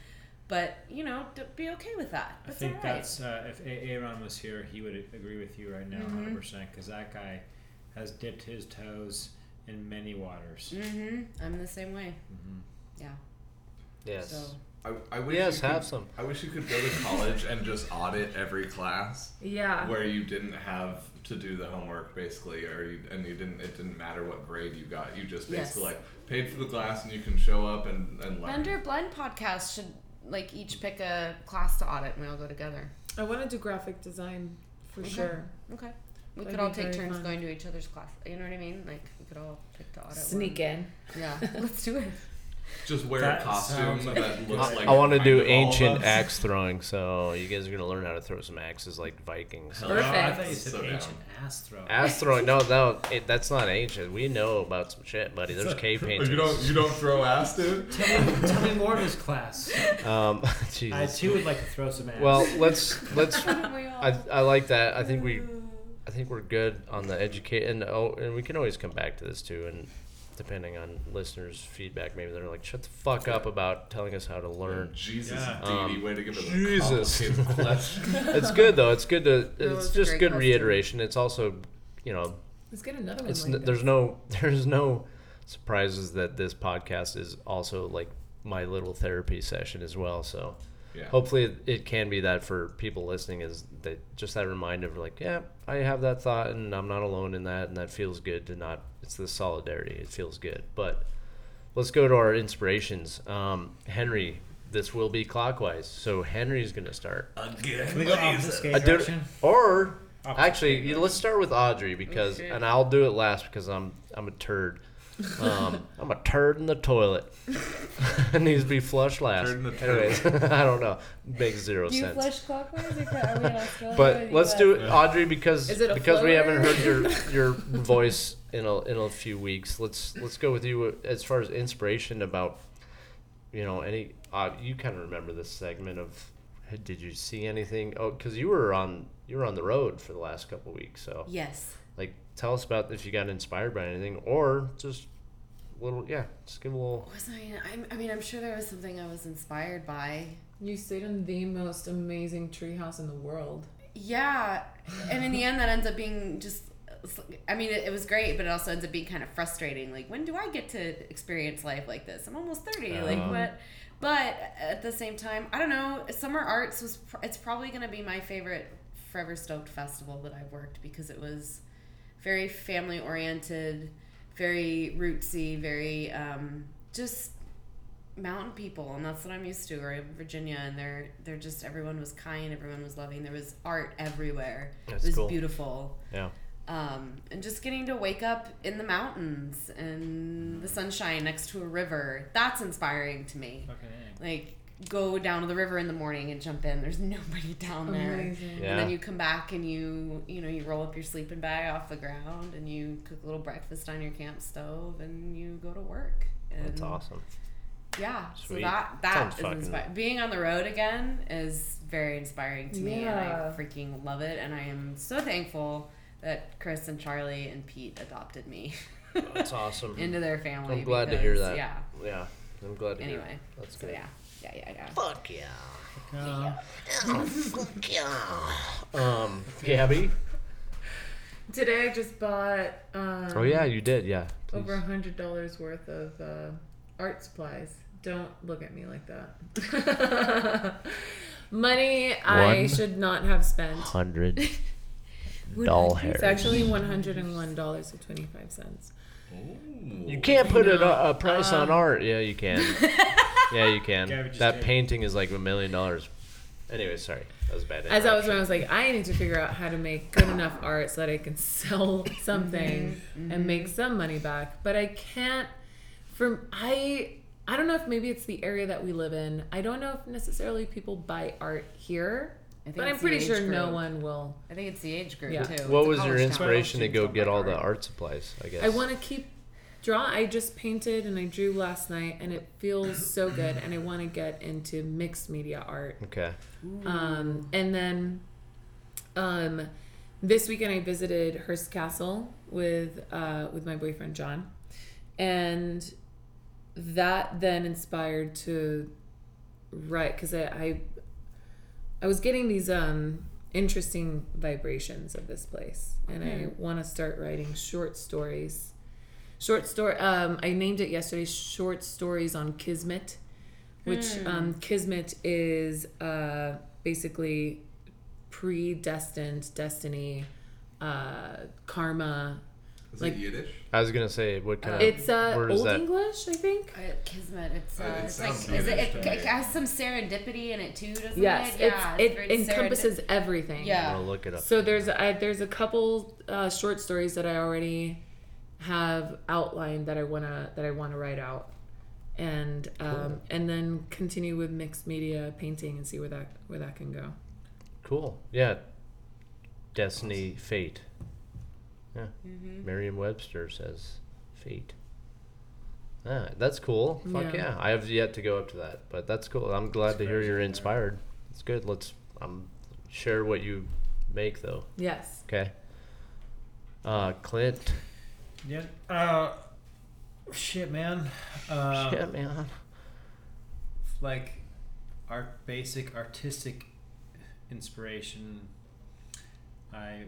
But you know, be okay with that. I think all right. that's uh, if Aaron was here, he would agree with you right now, Mm-hmm. 100 percent, because that guy has dipped his toes in many waters. Mm-hmm. I'm the same way. Mm-hmm. Yeah. Yes. So I, I wish Yes, you have could, some. I wish you could go to college and just audit every class Yeah. where you didn't have to do the homework basically, or you, and you didn't. It didn't matter what grade you got. You just basically Yes. like paid for the class and you can show up and and learn. Bender Blend podcast should like each pick a class to audit and we all go together. I want to do graphic design for Okay. sure. Okay. We That'd could all take turns fun. going to each other's class. You know what I mean? Like we could all pick to audit. Sneak one. in. Yeah. Let's do it. Just wear That a costume that looks I, like. I want to do of all of ancient axe throwing, so you guys are gonna learn how to throw some axes like Vikings. Hell Oh, I Perfect. thought you said So ancient ass throw. Axe throwing? No, no, it, that's not ancient. We know about some shit, buddy. There's cave paintings. You don't you don't throw ass, dude. Tell me, tell me more of his class. Um, I too would like to throw some ass. Well, let's let's. I, I like that. I think we, I think we're good on the educate and oh, and we can always come back to this too. And depending on listeners' feedback, maybe they're like, "Shut the fuck up about telling us how to learn." Jesus, Yeah. Dee Um, way to give it a Jesus. complicated question. it's good though. It's good to. No, It's it's just good question. reiteration. It's also, you know, Let's get another one. it's like n- there's no there's no surprises that this podcast is also like my little therapy session as well. So Yeah. hopefully it, it can be that for people listening is that just that reminder of like yeah i have that thought and i'm not alone in that and that feels good to not it's the solidarity it feels good but let's go to our inspirations um, henry this will be clockwise so henry's gonna start Again. Can we go opposite I skate direction? or actually skate you- let's start with audrey because Okay. and i'll do it last because i'm i'm a turd um, i'm a turd in the toilet it needs to be flushed last Turd in the anyways i don't know makes zero do you sense flush clockwise or are we in Australia? but let's do it, Audrey, because Is it a because we haven't floater? heard your your voice in a in a few weeks. Let's let's go with you as far as inspiration about, you know, any. Uh, you kind of remember this segment of, did you see anything? Oh, because you were on you were on the road for the last couple weeks. So Yes. Like, tell us about if you got inspired by anything, or just a little. Yeah, just give a little. Was I? I'm, I mean, I'm sure there was something I was inspired by. You stayed in the most amazing treehouse in the world. Yeah, and in the end, that ends up being just. I mean, it, it was great, but it also ends up being kind of frustrating. Like, when do I get to experience life like this? I'm almost thirty. like, Uh-huh. what? But at the same time, I don't know. Summer Arts was. pr- It's probably going to be my favorite Forever Stoked festival that I've worked because it was very family oriented, very rootsy, very um, just mountain people and that's what i'm used to or in virginia and they're they're just everyone was kind everyone was loving there was art everywhere That's it was cool. beautiful Yeah. um, and just getting to wake up in the mountains and the sunshine next to a river that's inspiring to me Fucking A. like go down to the river in the morning and jump in there's nobody down there Amazing. Yeah. and then you come back and you you know you roll up your sleeping bag off the ground and you cook a little breakfast on your camp stove and you go to work and That's awesome. yeah, so Sweet. that that Sounds is fucking- inspiring. Being on the road again is very inspiring to me, and I freaking love it. And I am so thankful that Chris and Charlie and Pete adopted me That's awesome. into their family. I'm glad to hear that. Yeah. Yeah, I'm glad to hear. That anyway, it. That's so good. Yeah, yeah, yeah, yeah. Fuck yeah. Uh, Um, Gabby. Today I just bought. Um, Oh yeah, you did. Yeah. Please. over a hundred dollars worth of uh, art supplies. Don't look at me like that. Money I should not have spent. Hundred doll hair. It's actually one hundred and one dollars and twenty five cents. You can't put a, a price on Uh, art. Yeah, you can. yeah, you can. Gabby That did. painting is like a million dollars. Anyway, sorry, that was bad. As I was when I was like, I need to figure out how to make good enough art so that I can sell something mm-hmm. and mm-hmm. make some money back. But I can't. From I I don't know if maybe it's the area that we live in. I don't know if necessarily people buy art here, I think but I'm pretty age sure no one will. I think it's the age group Yeah. too. What It's was your inspiration to go get all buy the art. art supplies? I guess. I want to keep draw. I just painted and I drew last night, and it feels so good. And I want to get into mixed media art. Okay. Um, and then um, this weekend I visited Hearst Castle with uh, with my boyfriend John, and that then inspired to write because I, I I was getting these um interesting vibrations of this place, and I want to start writing short stories. Short story. Um, I named it yesterday. Short stories on Kismet, which um, Kismet is uh, basically predestined destiny, uh, karma. Is Like- it Yiddish? I was gonna say what kind of. It's uh, where does Old that- English, I think. Uh, Kismet. It's, Uh, uh, it it's like sounds is it, it, it has some serendipity in it too, doesn't Yes, it? Yeah, it's, it encompasses serendip- everything. Yeah. I'll look it up. So there's I, there's a couple uh, short stories that I already have outlined that I wanna that I wanna write out, and um, and then continue with mixed media painting and see where that where that can go. Cool. Yeah. Destiny, fate. Yeah. Mm-hmm. Merriam-Webster says fate. Ah, that's cool. Fuck Yeah. yeah. I have yet to go up to that, but that's cool. I'm glad That's to hear you're inspired. It's good. Let's um share what you make though. Yes. Okay. Uh, Clint. Yeah. Uh, shit, man. Uh, Shit, man. like art basic artistic inspiration i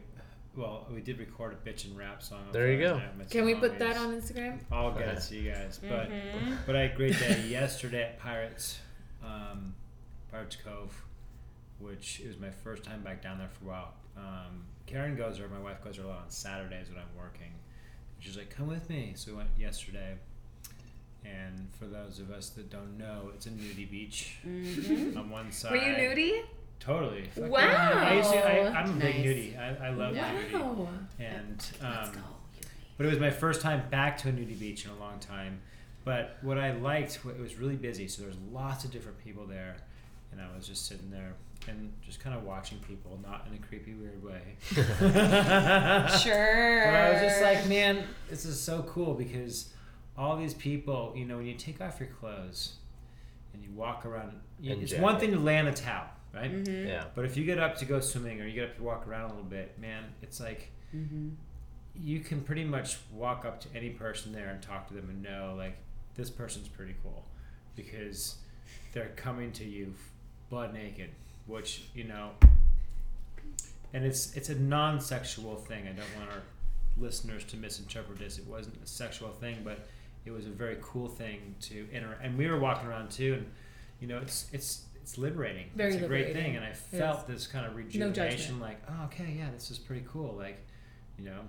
well we did record a bitch and rap song There you go. night Can we put that on Instagram? i'll get it to you guys but Mm-hmm. but i had a great day yesterday at pirates um, pirates cove which it was my first time back down there for a while um, karen goes there my wife goes there a lot on saturdays when i'm working she's like come with me so we went yesterday and for those of us that don't know, it's a nudie beach Mm-hmm. on one side. Were you nudie? Totally. Fuck Wow. I used to, I, I'm a big nudie. I, I love nudie. Wow. And Let's um, go. but it was my first time back to a nudie beach in a long time. But what I liked, it was really busy, so there was lots of different people there, and I was just sitting there and just kind of watching people, not in a creepy, weird way. Sure. But I was just like, man, this is so cool because all these people, you know, when you take off your clothes and you walk around, you, it's jacket. one thing to lay on a towel, right? Mm-hmm. Yeah. But if you get up to go swimming or you get up to walk around a little bit, man, it's like Mm-hmm. you can pretty much walk up to any person there and talk to them and know, like, this person's pretty cool because they're coming to you butt naked, which, you know, and it's it's a non-sexual thing. I don't want our listeners to misinterpret this. It wasn't a sexual thing, but it was a very cool thing to interact. And we were walking around too, and you know, it's it's it's liberating. Very it's a great thing, and I felt this kind of rejuvenation. like, oh, okay, yeah, this is pretty cool. Like, you know.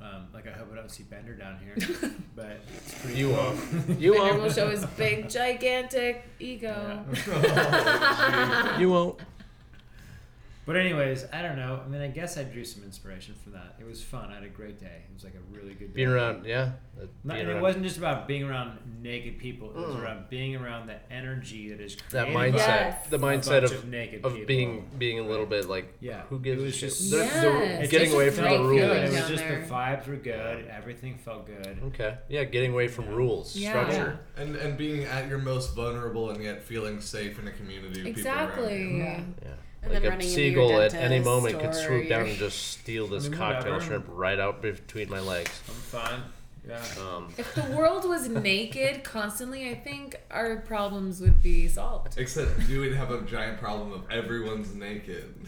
Um, like I hope I don't see Bender down here, but it's pretty You cool. won't. You Bender will won't. show his big, gigantic ego. Yeah. You won't. But anyways, I don't know. I mean, I guess I drew some inspiration from that. It was fun. I had a great day. It was like a really good day. Being around, yeah. Not, being and it wasn't just about being around naked people. It was Mm. around being around the energy that is that mindset. by Yes. The mindset bunch of naked of people. being being a little bit like Yeah, who gives a was shit? just- They're- they're Yes, getting it's away from the great good. rules. It was just there. the vibes were good. Everything felt good. Okay. Yeah, getting away from Yeah. rules, Yeah. structure. And and being at your most vulnerable and yet feeling safe in a community of Exactly. people around. Yeah. Yeah. And like then a running into your seagull at any dentist moment could swoop down and just steal this I mean, cocktail whatever. shrimp right out between my legs. I'm fine. Yeah. Um, If the world was naked constantly, I think our problems would be solved. Except you would have a giant problem of everyone's naked.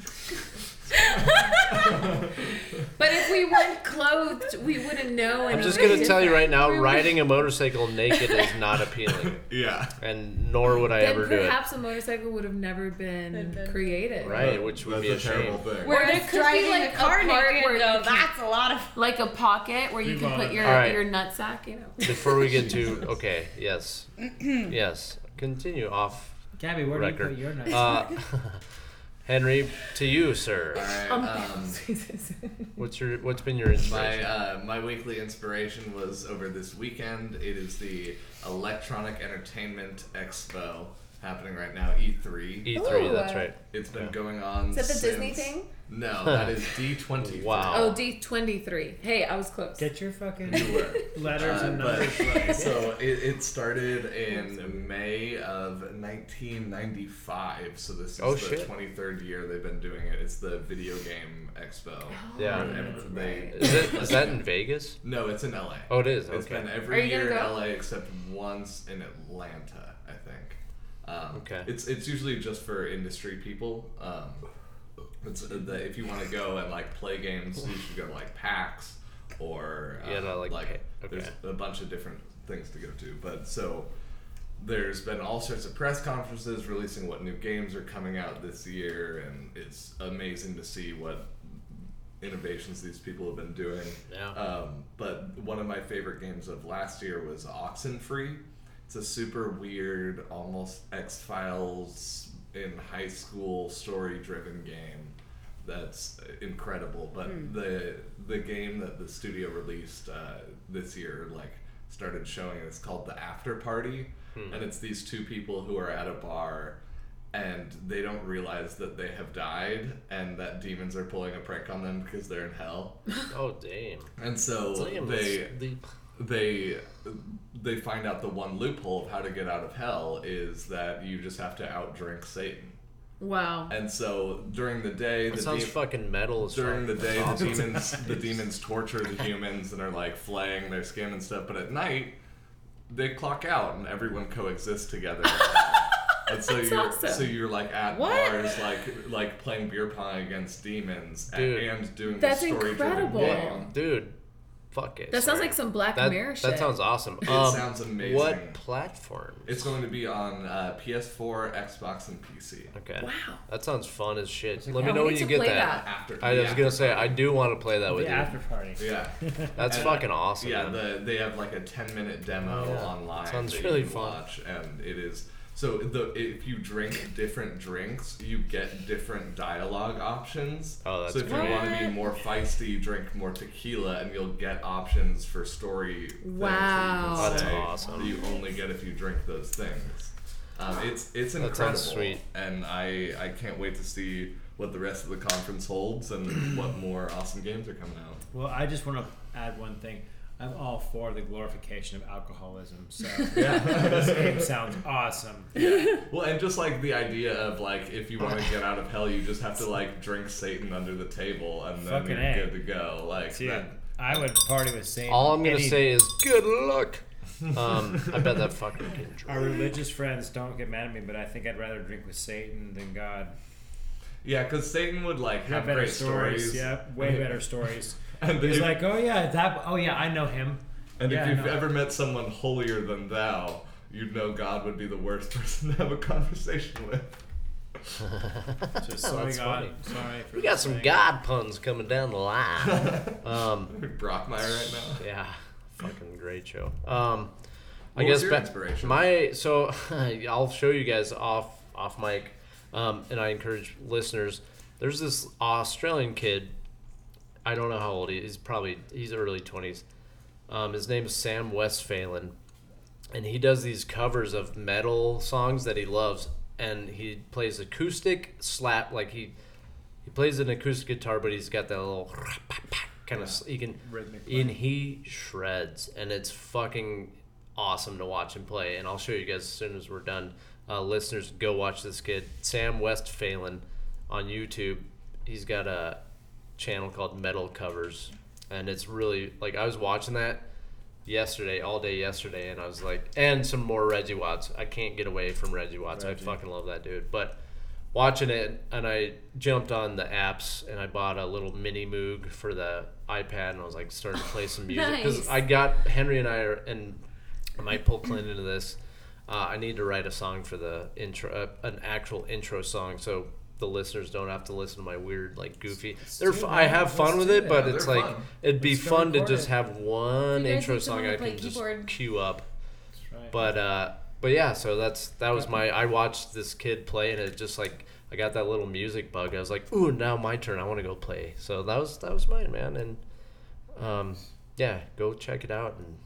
But if we weren't clothed, we wouldn't know. I'm just gonna tell you right now, riding a motorcycle naked is not appealing, yeah. and nor would I Then ever do it. perhaps a motorcycle would have never been Been- been- Right. Right, which would That's be a a terrible shame. thing. Where there Whereas could be, driving like, a a car part where naked, though, can- that's a lot of. Like a pocket where you can put your All right. your nutsack, you know. Before we get to okay, yes, yes, continue off Gabby, where record. do you put your nuts? Uh, Henry, to you, sir. All right. Um, Um, What's your what's been your my inspiration? uh, my weekly inspiration was over this weekend. It is the Electronic Entertainment Expo happening right now. E3. E3, Ooh, that's right. It's been going on. Is that the since, Disney thing? No, that is D23. Wow. Oh, D twenty three. Hey, I was close. Get your fucking You letters Uh, and numbers right. so it, it started in May of 1995. So this is Oh, the shit. 23rd year they've been doing it. It's the video game expo. Yeah. They- Is it is that in Vegas? No, it's in LA. Oh, it is. It's Okay. been Are every you gonna year in? LA except once in Atlanta, I think. Um, Okay. It's it's usually just for industry people. Um, it's uh, the, if you want to go and like play games, you should go to like PAX or um, Yeah, no, like pay- okay. there's a bunch of different things to go to. But so there's been all sorts of press conferences releasing what new games are coming out this year, and it's amazing to see what innovations these people have been doing. Yeah. Um, but one of my favorite games of last year was Oxenfree. It's a super weird, almost X Files in high school story driven game that's incredible. But the the game that the studio released uh, this year, like, started showing. It's called the After Party, and it's these two people who are at a bar. And they don't realize that they have died, and that demons are pulling a prank on them because they're in hell. Oh damn. And so Damn, they that's deep. They they find out the one loophole of how to get out of hell is that you just have to outdrink Satan. Wow. And so during the day, That the sounds de- fucking metal during the day, the demons the demons torture the humans and are like flaying their skin and stuff. But at night, they clock out and everyone coexists together. And so That's you're awesome. so you're like at What? bars like like playing beer pong against demons and, Dude. and doing That's the story incredible. game. Dude, fuck it. That sounds like some Black that, Mirror shit. that sounds awesome. It Um, sounds amazing. What platform? It's going to be on uh, PS4, Xbox, and PC. Okay. Wow. That sounds fun as shit. Yeah, Let me know when you get play that. After I the was gonna after say I do want to play that with the you. after party. Yeah, That's And- fucking awesome. yeah. The they have like a ten minute demo Yeah. online. Sounds that really you can fun. Watch, and it is so the if you drink different drinks, you get different dialogue options. Oh, that's so if cool. you want to be more feisty, you drink more tequila, and you'll get options for story. things that you can Wow. That's say awesome. That you only get if you drink those things. Um, it's it's incredible, sounds sweet. and I I can't wait to see what the rest of the conference holds and what more awesome games are coming out. Well, I just want to add one thing. I'm all for the glorification of alcoholism. So Yeah. this game sounds awesome. Yeah. Well, and just like the idea of like if you want to get out of hell, you just have to like drink Satan under the table, and then Fucking you're A. good to go. Like Dude, that. I would party with Satan. All I'm gonna any- say is good luck. Um, I bet that fucking getting Our religious friends don't get mad at me, but I think I'd rather drink with Satan than God. Yeah, because Satan would like You have better great stories. stories. Yeah, way better stories. And He's if, like, oh yeah, that. Oh yeah, I know him. and yeah, if you've no. ever met someone holier than thou, you'd know God would be the worst person to have a conversation with. Just Oh, sorry, God. Sorry. For We got some saying- God puns coming down the line. Um, Brockmeyer right now. yeah, fucking great show. Um, I guess was your ba- inspiration? my so I'll show you guys off off mic, um, and I encourage listeners. There's this Australian kid. I don't know how old he is. He's probably he's early twenties. Um, his name is Sam Westphalen, and he does these covers of metal songs that he loves, and he plays acoustic slap like he he plays an acoustic guitar, but he's got that little kind of he can Rhythmic and he shreds, and it's fucking awesome to watch him play. And I'll show you guys as soon as we're done. Uh, listeners, go watch this kid, Sam Westphalen, on YouTube. He's got a channel called Metal Covers, and it's really like I was watching that yesterday, all day yesterday, and I was like, and some more Reggie Watts. I can't get away from Reggie Watts. Reggie. I fucking love that dude. But watching it, and I jumped on the apps, and I bought a little mini Moog for the iPad, and I was like, starting to play some music because Nice. I got Henry and I are, and I might pull Clint into this. Uh, I need to write a song for the intro, uh, an actual intro song, so the listeners don't have to listen to my weird, like goofy. They're, f- I have fun with it, but it's like it'd be fun to just have one You guys intro need song someone I play can just keyboard. cue up. That's right. But uh, but yeah, so that's that was my. I watched this kid play, and it just like I got that little music bug. I was like, ooh, now my turn. I want to go play. So that was that was mine, man. And um, yeah, go check it out. And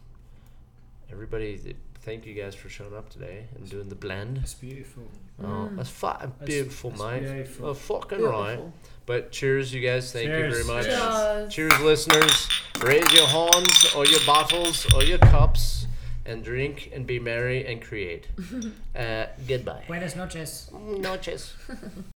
everybody, thank you guys for showing up today and doing the blend. It's beautiful. Oh, that's fucking beautiful, that's mate. beautiful. Oh, fucking right. But cheers, you guys. Thank you very much. Cheers. Cheers, listeners. Raise your horns or your bottles or your cups and drink and be merry and create. uh, goodbye. Buenas noches. Noches.